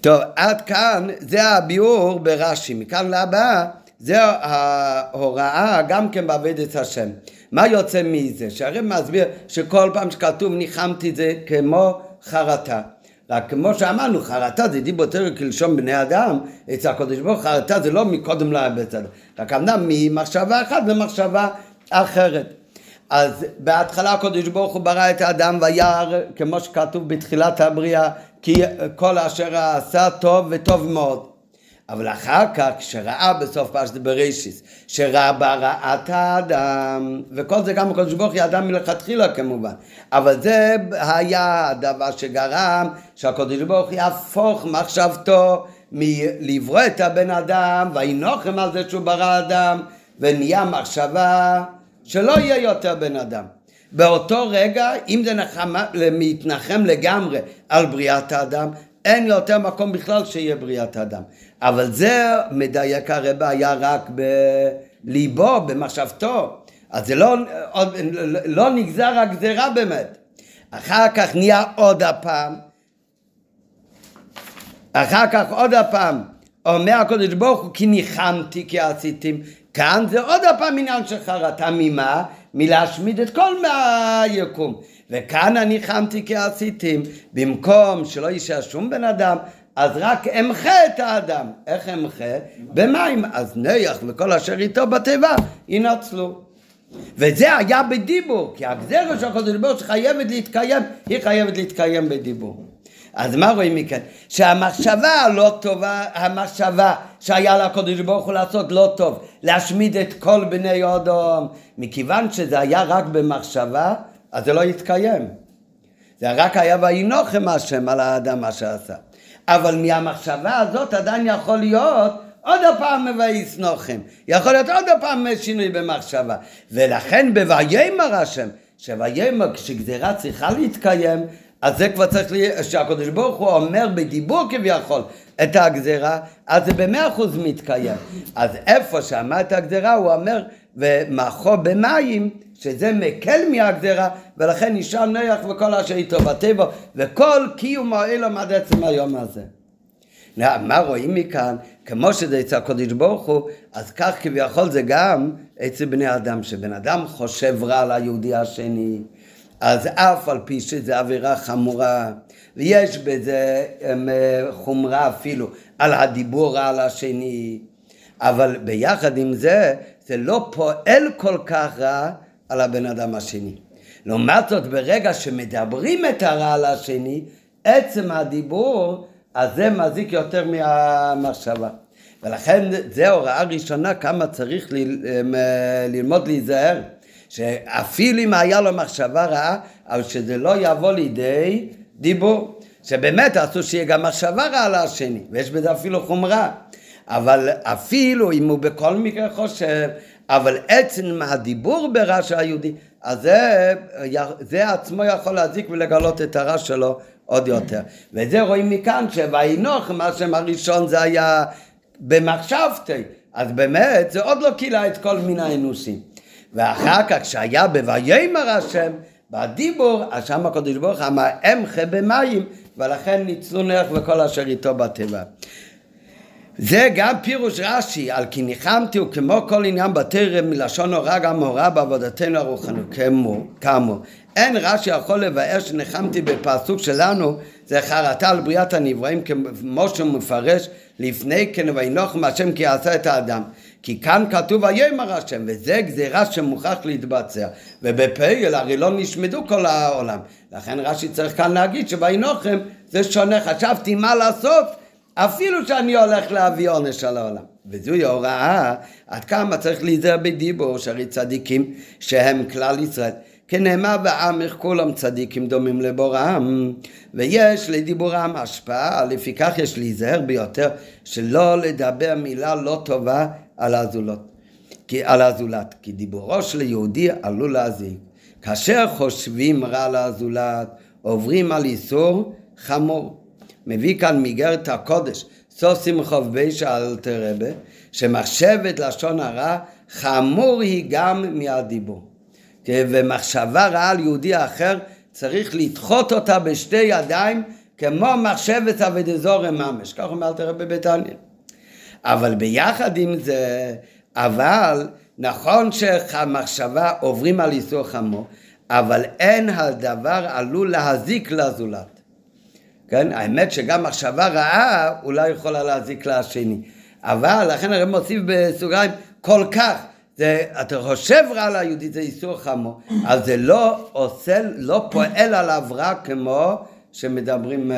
S1: טוב עד כאן זה הביאור ברש"י מכאן להבאה זה ההוראה גם כן בעבודת השם. מה יוצא מזה? שהרי מסביר שכל פעם שכתוב ניחמתי זה כמו חרטה. רק כמו שאמרנו, חרטה זה דיבור יותר כלשון בני אדם, אצל הקודש ברוך חרטה זה לא מקודם לבצד, רק אמנם ממחשבה אחת למחשבה אחרת. אז בהתחלה הקודש ברוך הוא ברא את האדם וירא, כמו שכתוב בתחילת הבריאה, כי כל אשר עשה טוב וטוב מאוד. אבל אחר כך, כשראה בסוף פרשת בראשיס, שראה ברעת האדם, וכל זה גם הקדוש ברוך הוא אדם מלכתחילה כמובן, אבל זה היה הדבר שגרם שהקדוש ברוך הוא יהפוך מחשבתו מלברוא את הבן אדם, וינוחם על זה שהוא ברא אדם, ונהיה מחשבה שלא יהיה יותר בן אדם. באותו רגע, אם זה נחמה, מתנחם לגמרי על בריאת האדם, אין יותר מקום בכלל שיהיה בריאת האדם. אבל זה מדייק הרבה היה רק בליבו, במחשבתו. אז זה לא, לא נגזר הגזירה באמת. אחר כך נהיה עוד הפעם, אחר כך עוד הפעם, אומר הקדוש ברוך הוא כי ניחמתי כי עשיתם, כאן זה עוד הפעם עניין של חרטה, ממה? מלהשמיד את כל מהיקום. וכאן אני חמתי כי עשיתם, במקום שלא יישאר שום בן אדם, אז רק אמחה את האדם. איך אמחה? במים. אז נויח וכל אשר איתו בתיבה ינצלו. וזה היה בדיבור, כי הגזירה של הקדוש ברוך הוא חייבת להתקיים, היא חייבת להתקיים בדיבור. אז מה רואים מכאן? שהמחשבה הלא טובה, המחשבה שהיה לקדוש ברוך הוא לעשות לא טוב, להשמיד את כל בני אדום, מכיוון שזה היה רק במחשבה, אז זה לא יתקיים. זה רק היה וינוחם השם על האדם מה שעשה. אבל מהמחשבה הזאת עדיין יכול להיות עוד פעם מבאיס נוחם. יכול להיות עוד פעם שינוי במחשבה. ולכן בויאמר השם, שויאמר כשגזירה צריכה להתקיים, אז זה כבר צריך, לי, שהקדוש ברוך הוא אומר בדיבור כביכול את הגזירה, אז זה במאה אחוז מתקיים. אז איפה שאמר את הגזירה הוא אומר ומחו במים שזה מקל מהגזירה ולכן נשאר נויח וכל אשר איתו בטבע וכל קיום העולם עד עצם היום הזה. מה רואים מכאן? כמו שזה אצל הקודש ברוך הוא, אז כך כביכול זה גם אצל בני אדם, שבן אדם חושב רע על היהודי השני, אז אף על פי שזה עבירה חמורה, ויש בזה חומרה אפילו על הדיבור על השני, אבל ביחד עם זה, זה לא פועל כל כך רע על הבן אדם השני. לעומת זאת, ברגע שמדברים את הרע על השני, עצם הדיבור, אז זה מזיק יותר מהמחשבה. ולכן זו הוראה ראשונה כמה צריך ל, ללמוד להיזהר. שאפילו אם היה לו מחשבה רעה, אבל שזה לא יבוא לידי דיבור. שבאמת אסור שיהיה גם מחשבה רעה לשני, ויש בזה אפילו חומרה. אבל אפילו אם הוא בכל מקרה חושב, אבל עצם הדיבור ברע של היהודי, אז זה, זה עצמו יכול להזיק ולגלות את הרע שלו עוד יותר. וזה רואים מכאן שוינוח, מה שם הראשון זה היה במחשבתי, אז באמת זה עוד לא קילה את כל מין האנוסים. ואחר כך כשהיה ב"ויאמר השם", בדיבור, אז שם הקדוש ברוך אמר אמחה במים, ולכן ניצלו נח וכל אשר איתו בטבע. זה גם פירוש רש"י, על כי ניחמתי הוא כמו כל עניין בטרם מלשון הורא גם הורא בעבודתנו הרוחנו, כאמור. אין רש"י יכול לבאר שניחמתי בפסוק שלנו, זה חרטה על בריאת הנבראים כמו שמפרש לפני כן וינוחם השם כי עשה את האדם. כי כאן כתוב ויאמר השם, וזה גזירה שמוכרח להתבצע. ובפייל הרי לא נשמדו כל העולם. לכן רש"י צריך כאן להגיד שוינוחם זה שונה. חשבתי מה לעשות אפילו שאני הולך להביא עונש על העולם. וזוהי הוראה עד כמה צריך להיזהר בדיבור, שהרי צדיקים שהם כלל ישראל. כנאמר ועמך כולם צדיקים דומים לבוראם ויש לדיבורם השפעה לפיכך יש להיזהר ביותר שלא לדבר מילה לא טובה על הזולות כי, על הזולת כי דיבורו של יהודי עלול להזיק כאשר חושבים רע לזולת עוברים על איסור חמור מביא כאן מאיגרת הקודש, סוף שמחוב בישה אלתר רבה, שמחשבת לשון הרע חמור היא גם מהדיבור. ומחשבה רעה על יהודי אחר צריך לדחות אותה בשתי ידיים כמו מחשבת אבדזור ממש, כך אומר אלתר רבה בתניא. אבל ביחד עם זה, אבל נכון שהמחשבה עוברים על איסור חמור, אבל אין הדבר עלול להזיק לזולת. כן? האמת שגם מחשבה רעה אולי יכולה להזיק לשני. אבל לכן הרב מוסיף בסוגריים כל כך, זה, אתה חושב רע על היהודי זה איסור חמור, אז זה לא עושה, לא פועל עליו רע כמו שמדברים uh,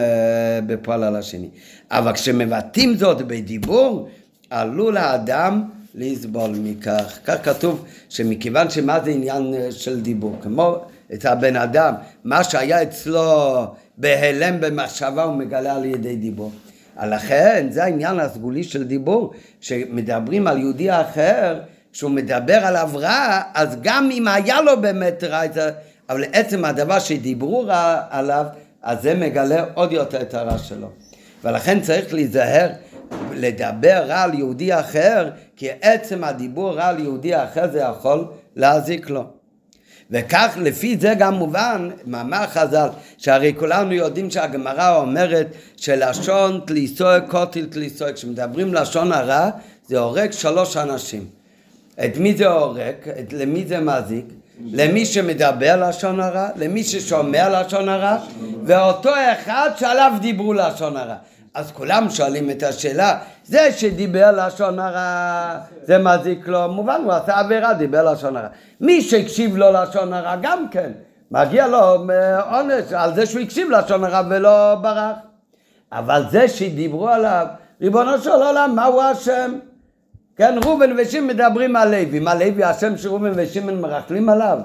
S1: בפועל על השני. אבל כשמבטאים זאת בדיבור, עלול האדם לסבול מכך. כך כתוב שמכיוון שמה זה עניין אה, של דיבור, כמו את הבן אדם, מה שהיה אצלו בהלם במחשבה הוא מגלה על ידי דיבור. לכן זה העניין הסגולי של דיבור, שמדברים על יהודי אחר, שהוא מדבר עליו רע, אז גם אם היה לו באמת רע, אבל עצם הדבר שדיברו רע עליו, אז זה מגלה עוד יותר את הרע שלו. ולכן צריך להיזהר לדבר רע על יהודי אחר, כי עצם הדיבור רע על יהודי אחר זה יכול להזיק לו. וכך לפי זה גם מובן, מאמר חז"ל, שהרי כולנו יודעים שהגמרא אומרת שלשון תליסוי קוטיל תליסוי, כשמדברים לשון הרע זה הורג שלוש אנשים. את מי זה הורג? את, למי זה מזיק? למי שמדבר לשון הרע, למי ששומע לשון הרע, ואותו אחד שעליו דיברו לשון הרע. אז כולם שואלים את השאלה, זה שדיבר לשון הרע, זה מזיק לו, מובן, הוא עשה עבירה, דיבר לשון הרע. מי שהקשיב לו לשון הרע גם כן, מגיע לו אה, עונש על זה שהוא הקשיב לשון הרע ולא ברח. אבל זה שדיברו עליו, ריבונו של עולם, מה הוא השם? כן, ראובן ושמעון מדברים על לוי, מה לוי השם שראובן ושמעון מרכלים עליו?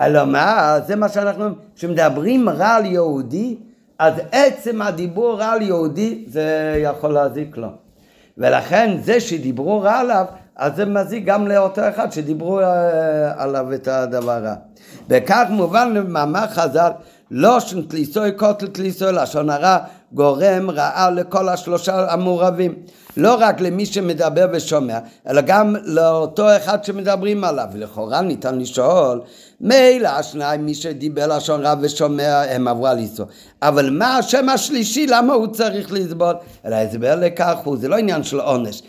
S1: אלא מה, זה מה שאנחנו, כשמדברים רע על יהודי, אז עצם הדיבור רע על יהודי זה יכול להזיק לו. ולכן זה שדיברו רע עליו, אז זה מזיק גם לאותו אחד שדיברו אה, עליו את הדבר רע. וכך מובן למאמר חז"ל, לא שתליסוי קוטל תליסוי לשון הרע גורם רעה לכל השלושה המעורבים. לא רק למי שמדבר ושומע, אלא גם לאותו אחד שמדברים עליו. לכאורה ניתן לשאול, מילא השניים, מי שדיבר לשון רע ושומע, הם עברו על איסור. אבל מה השם השלישי, למה הוא צריך לסבול? אלא ההסבר לכך הוא, זה לא עניין של עונש.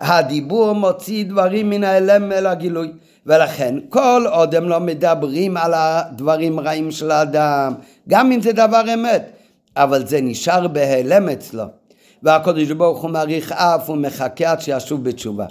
S1: הדיבור מוציא דברים מן האלם אל הגילוי. ולכן כל עוד הם לא מדברים על הדברים רעים של האדם, גם אם זה דבר אמת, אבל זה נשאר בהיעלם אצלו. והקדוש ברוך הוא מעריך אף ומחכה עד שישוב בתשובה.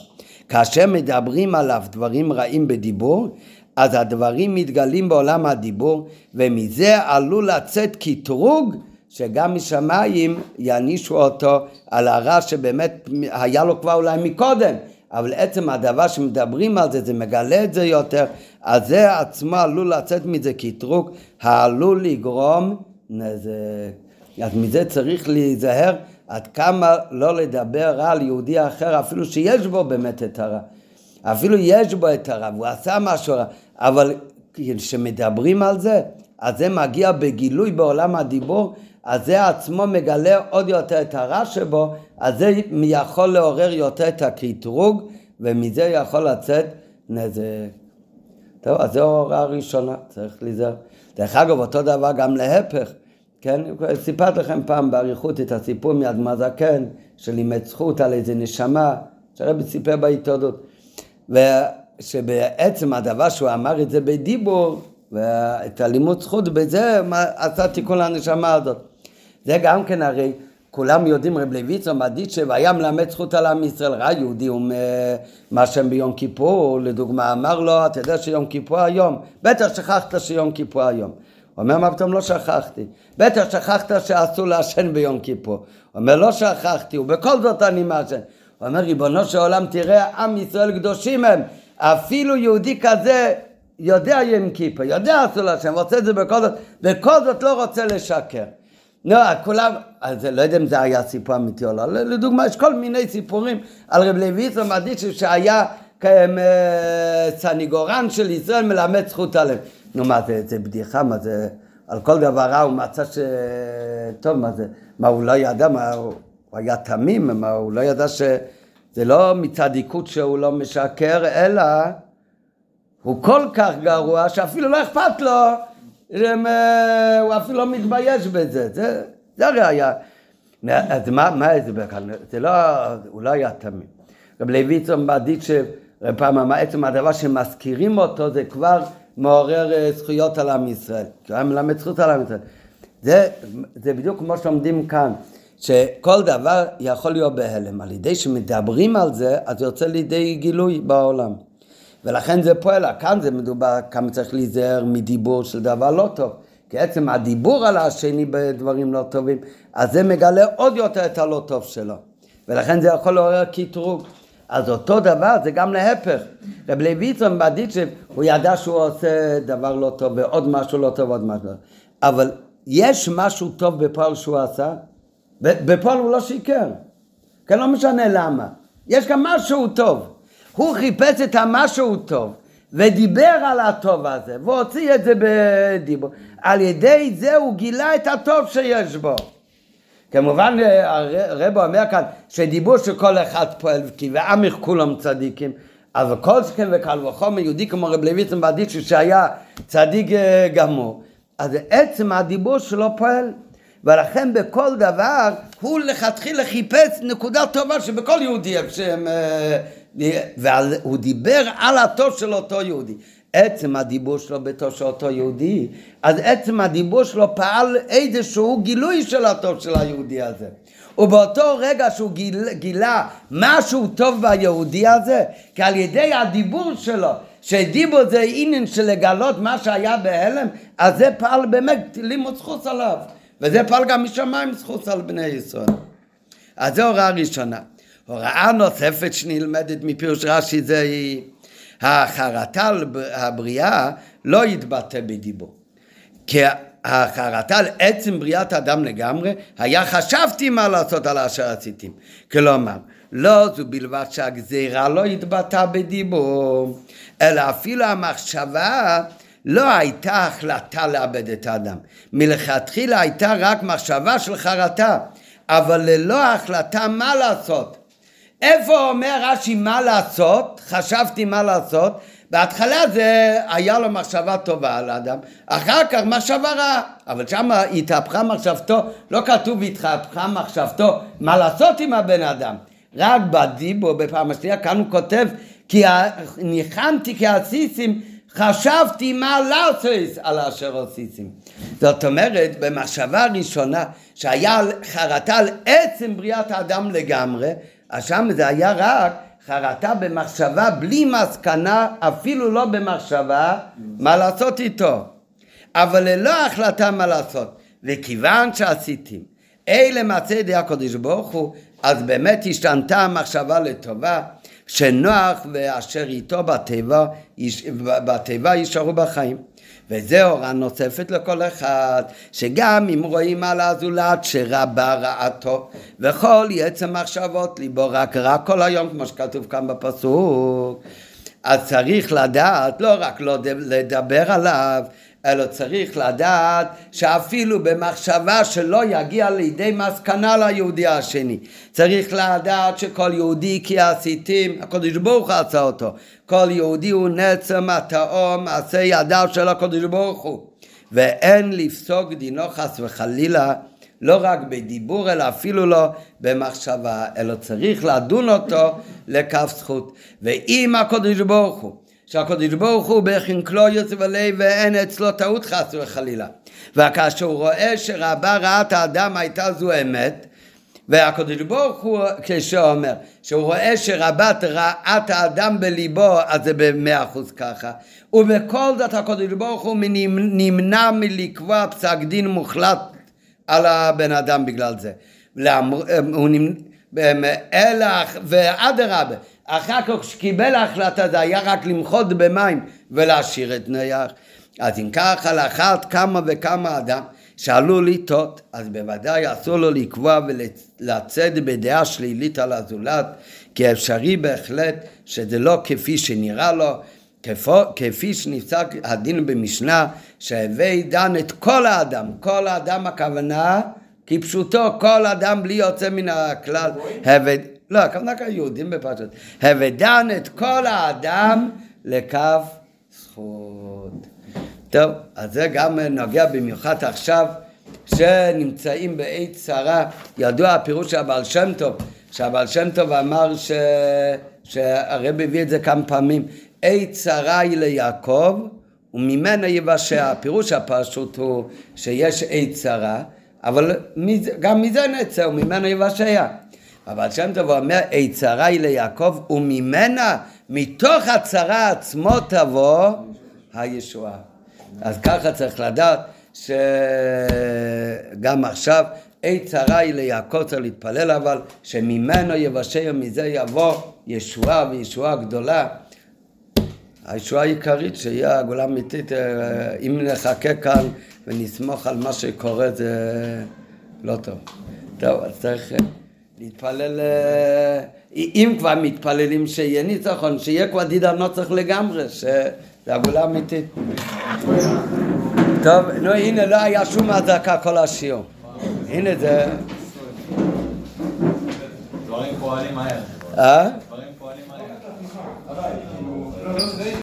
S1: כאשר מדברים עליו דברים רעים בדיבור, אז הדברים מתגלים בעולם הדיבור, ומזה עלול לצאת קטרוג שגם משמיים יענישו אותו על הרע שבאמת היה לו כבר אולי מקודם, אבל עצם הדבר שמדברים על זה, זה מגלה את זה יותר, אז זה עצמו עלול לצאת מזה קטרוג, העלול לגרום נזק. אז מזה צריך להיזהר עד כמה לא לדבר רע על יהודי אחר, אפילו שיש בו באמת את הרע. אפילו יש בו את הרע, והוא עשה משהו רע, אבל כשמדברים על זה, אז זה מגיע בגילוי בעולם הדיבור, אז זה עצמו מגלה עוד יותר את הרע שבו, אז זה יכול לעורר יותר את הקטרוג, ומזה יכול לצאת נזק. טוב, אז זו ההוראה הראשונה, צריך להיזהר. דרך אגב, אותו דבר גם להפך. כן? סיפרתי לכם פעם באריכות את הסיפור מאדמה זקן, שלימד זכות על איזה נשמה, שהרבי סיפר בעיתונות. ושבעצם הדבר שהוא אמר את זה בדיבור, ואת הלימוד זכות בזה, עשה תיקון לנשמה הזאת. זה גם כן הרי, כולם יודעים, רב לויצו מדיצ'ב היה מלמד זכות על עם ישראל, ראה יהודי הוא מה שם ביום כיפור, לדוגמה, אמר לו, אתה יודע שיום כיפור היום? בטח שכחת שיום כיפור היום. אומר, מה פתאום לא שכחתי? בטח שכחת שאסור לעשן ביום כיפור. אומר, לא שכחתי, ובכל זאת אני מעשן. הוא אומר, ריבונו של עולם, תראה, עם ישראל קדושים הם. אפילו יהודי כזה יודע יום כיפור, יודע אסור לעשן, רוצה את זה בכל זאת, וכל זאת לא רוצה לשקר. נו, כולם, אז לא יודע אם זה היה סיפור אמיתי או לא, לדוגמה, יש כל מיני סיפורים על רב לויצו מדיצ'ב שהיה אה, סניגורן של ישראל מלמד זכות עליהם. נו מה זה, זה בדיחה, מה זה, על כל דבר רע הוא מצא ש... טוב, מה זה, מה הוא לא ידע, מה הוא היה תמים, מה הוא לא ידע שזה לא מצדיקות שהוא לא משקר, אלא הוא כל כך גרוע שאפילו לא אכפת לו, אה, הוא אפילו לא מתבייש בזה, זה, זה הראייה. אז מה, מה ההסבר כאן? זה לא, הוא לא היה תמים. רב לויצון בדיצ'ב, פעם אמר, עצם הדבר שמזכירים אותו זה כבר מעורר אה, זכויות על עם ישראל, כי הוא היה מלמד זכות על עם ישראל. זה, זה בדיוק כמו שלומדים כאן, שכל דבר יכול להיות בהלם. על ידי שמדברים על זה, אז זה יוצא לידי גילוי בעולם. ולכן זה פועל, כאן זה מדובר כמה צריך להיזהר מדיבור של דבר לא טוב. כי עצם הדיבור על השני בדברים לא טובים, אז זה מגלה עוד יותר את הלא טוב שלו. ולכן זה יכול לעורר קטרוג. אז אותו דבר זה גם להפך. רב לויצון בדיצ'ב, הוא ידע שהוא עושה דבר לא טוב ועוד משהו לא טוב ועוד משהו לא טוב. אבל יש משהו טוב בפועל שהוא עשה? בפועל הוא לא שיקר. כן, לא משנה למה. יש גם משהו טוב. הוא חיפש את המשהו טוב ודיבר על הטוב הזה והוציא את זה בדיבור. על ידי זה הוא גילה את הטוב שיש בו. כמובן הרב אומר כאן שדיבור שכל אחד פועל כי ועמך כולם צדיקים אבל כל שכן וקל וחומר יהודי כמו רב לויצן באדיצ'ו שהיה צדיק אה, גמור. אז עצם הדיבור שלו פועל ולכן בכל דבר הוא לכתחילה חיפש נקודה טובה שבכל יהודי שהם והוא דיבר על הטוב של אותו יהודי עצם הדיבור שלו בתור של אותו יהודי, אז עצם הדיבור שלו פעל איזשהו גילוי של הטוב של היהודי הזה. ובאותו רגע שהוא גיל, גילה משהו טוב ביהודי הזה, כי על ידי הדיבור שלו, שדיבור זה עניין של לגלות מה שהיה בהלם, אז זה פעל באמת לימוד זכוס עליו. וזה פעל גם משמיים זכוס על בני ישראל. אז זו הוראה ראשונה. הוראה נוספת שנלמדת מפירוש רש"י זה היא החרטה הבריאה לא יתבטא בדיבור. כי החרטה על עצם בריאת האדם לגמרי, היה חשבתי מה לעשות על אשר עשיתי. כלומר, לא זו בלבד שהגזירה לא התבטאה בדיבור, אלא אפילו המחשבה לא הייתה החלטה לאבד את האדם. מלכתחילה הייתה רק מחשבה של חרטה, אבל ללא החלטה מה לעשות. איפה אומר רש"י מה לעשות? חשבתי מה לעשות. בהתחלה זה היה לו מחשבה טובה על האדם, אחר כך מחשבה רעה, אבל שם התהפכה מחשבתו, לא כתוב התהפכה מחשבתו מה לעשות עם הבן אדם, רק בדיבו בפעם השנייה כאן הוא כותב כי ניחמתי כעסיסים חשבתי מה לעשות על אשר עשיסים. זאת אומרת, במחשבה הראשונה שהיה חרטה על עצם בריאת האדם לגמרי, אז שם זה היה רק חרטה במחשבה בלי מסקנה, אפילו לא במחשבה, מה לעשות איתו. אבל ללא החלטה מה לעשות. וכיוון שעשיתי אלה מצא ידי הקדוש ברוך הוא, אז באמת השתנתה המחשבה לטובה, שנוח ואשר איתו בתיבה יישארו בחיים. וזה הוראה נוספת לכל אחד, שגם אם רואים על הזולת שרבה רעתו, וכל יצא מחשבות ליבו רק רע כל היום, כמו שכתוב כאן בפסוק, אז צריך לדעת, לא רק לא לדבר עליו, אלא צריך לדעת שאפילו במחשבה שלא יגיע לידי מסקנה ליהודי השני. צריך לדעת שכל יהודי כי עשיתים, הקדוש ברוך הוא עשה אותו. כל יהודי הוא נצם התאום, מעשה ידיו של הקדוש ברוך הוא. ואין לפסוק דינו חס וחלילה לא רק בדיבור אלא אפילו לא במחשבה, אלא צריך לדון אותו לכף זכות. ואם הקדוש ברוך הוא שהקדוש ברוך הוא בחנקלויוס ולב ואין אצלו טעות חס וחלילה. וכאשר הוא רואה שרבה רעת האדם הייתה זו אמת, והקדוש ברוך הוא כשאומר שהוא רואה שרבת רעת האדם בליבו אז זה במאה אחוז ככה ובכל זאת הקדוש ברוך הוא נמנע מלקבוע פסק דין מוחלט על הבן אדם בגלל זה. הוא נמנע, אלא ואדרבה אחר כך שקיבל ההחלטה זה היה רק למחות במים ולהשאיר את נייח. אז אם ככה על אחת כמה וכמה אדם שעלול לטעות, אז בוודאי אסור לו לקבוע ולצאת בדעה שלילית על הזולת, כי אפשרי בהחלט שזה לא כפי שנראה לו, כפו, כפי שנפסק הדין במשנה, שהווי דן את כל האדם, כל האדם הכוונה כפשוטו, כל אדם בלי יוצא מן הכלל, הווי לא, הכוונה כאן יהודים בפרשת. הבדן את כל האדם לכף זכות. טוב, אז זה גם נוגע במיוחד עכשיו, שנמצאים בעת צרה. ידוע הפירוש של הבעל שם טוב, שהבעל שם טוב אמר ש... שהרב הביא את זה כמה פעמים. עת צרה היא ליעקב וממנה יבשע. הפירוש הפשוט הוא שיש עת צרה, אבל גם מזה נצא וממנה יבשע. אבל שם טוב אומר, אי צרה היא ליעקב, וממנה, מתוך הצרה עצמו תבוא הישועה. אז ככה צריך לדעת שגם עכשיו, אי צרה היא ליעקב, צריך להתפלל אבל, שממנו יבשר, מזה יבוא ישועה וישועה גדולה. הישועה העיקרית שיהיה הגולה האמיתית, אה, אם נחכה כאן ונסמוך על מה שקורה זה לא טוב. טוב, אז צריך... להתפלל, אה, אם כבר מתפללים שיהיה ניצחון, שיהיה כבר דידה נוצח לגמרי, שזה הגולה אמיתית. טוב, נו הנה לא היה שום אזעקה כל השיעור. הנה זה... דברים פועלים מהר. אה? דברים פועלים מהר.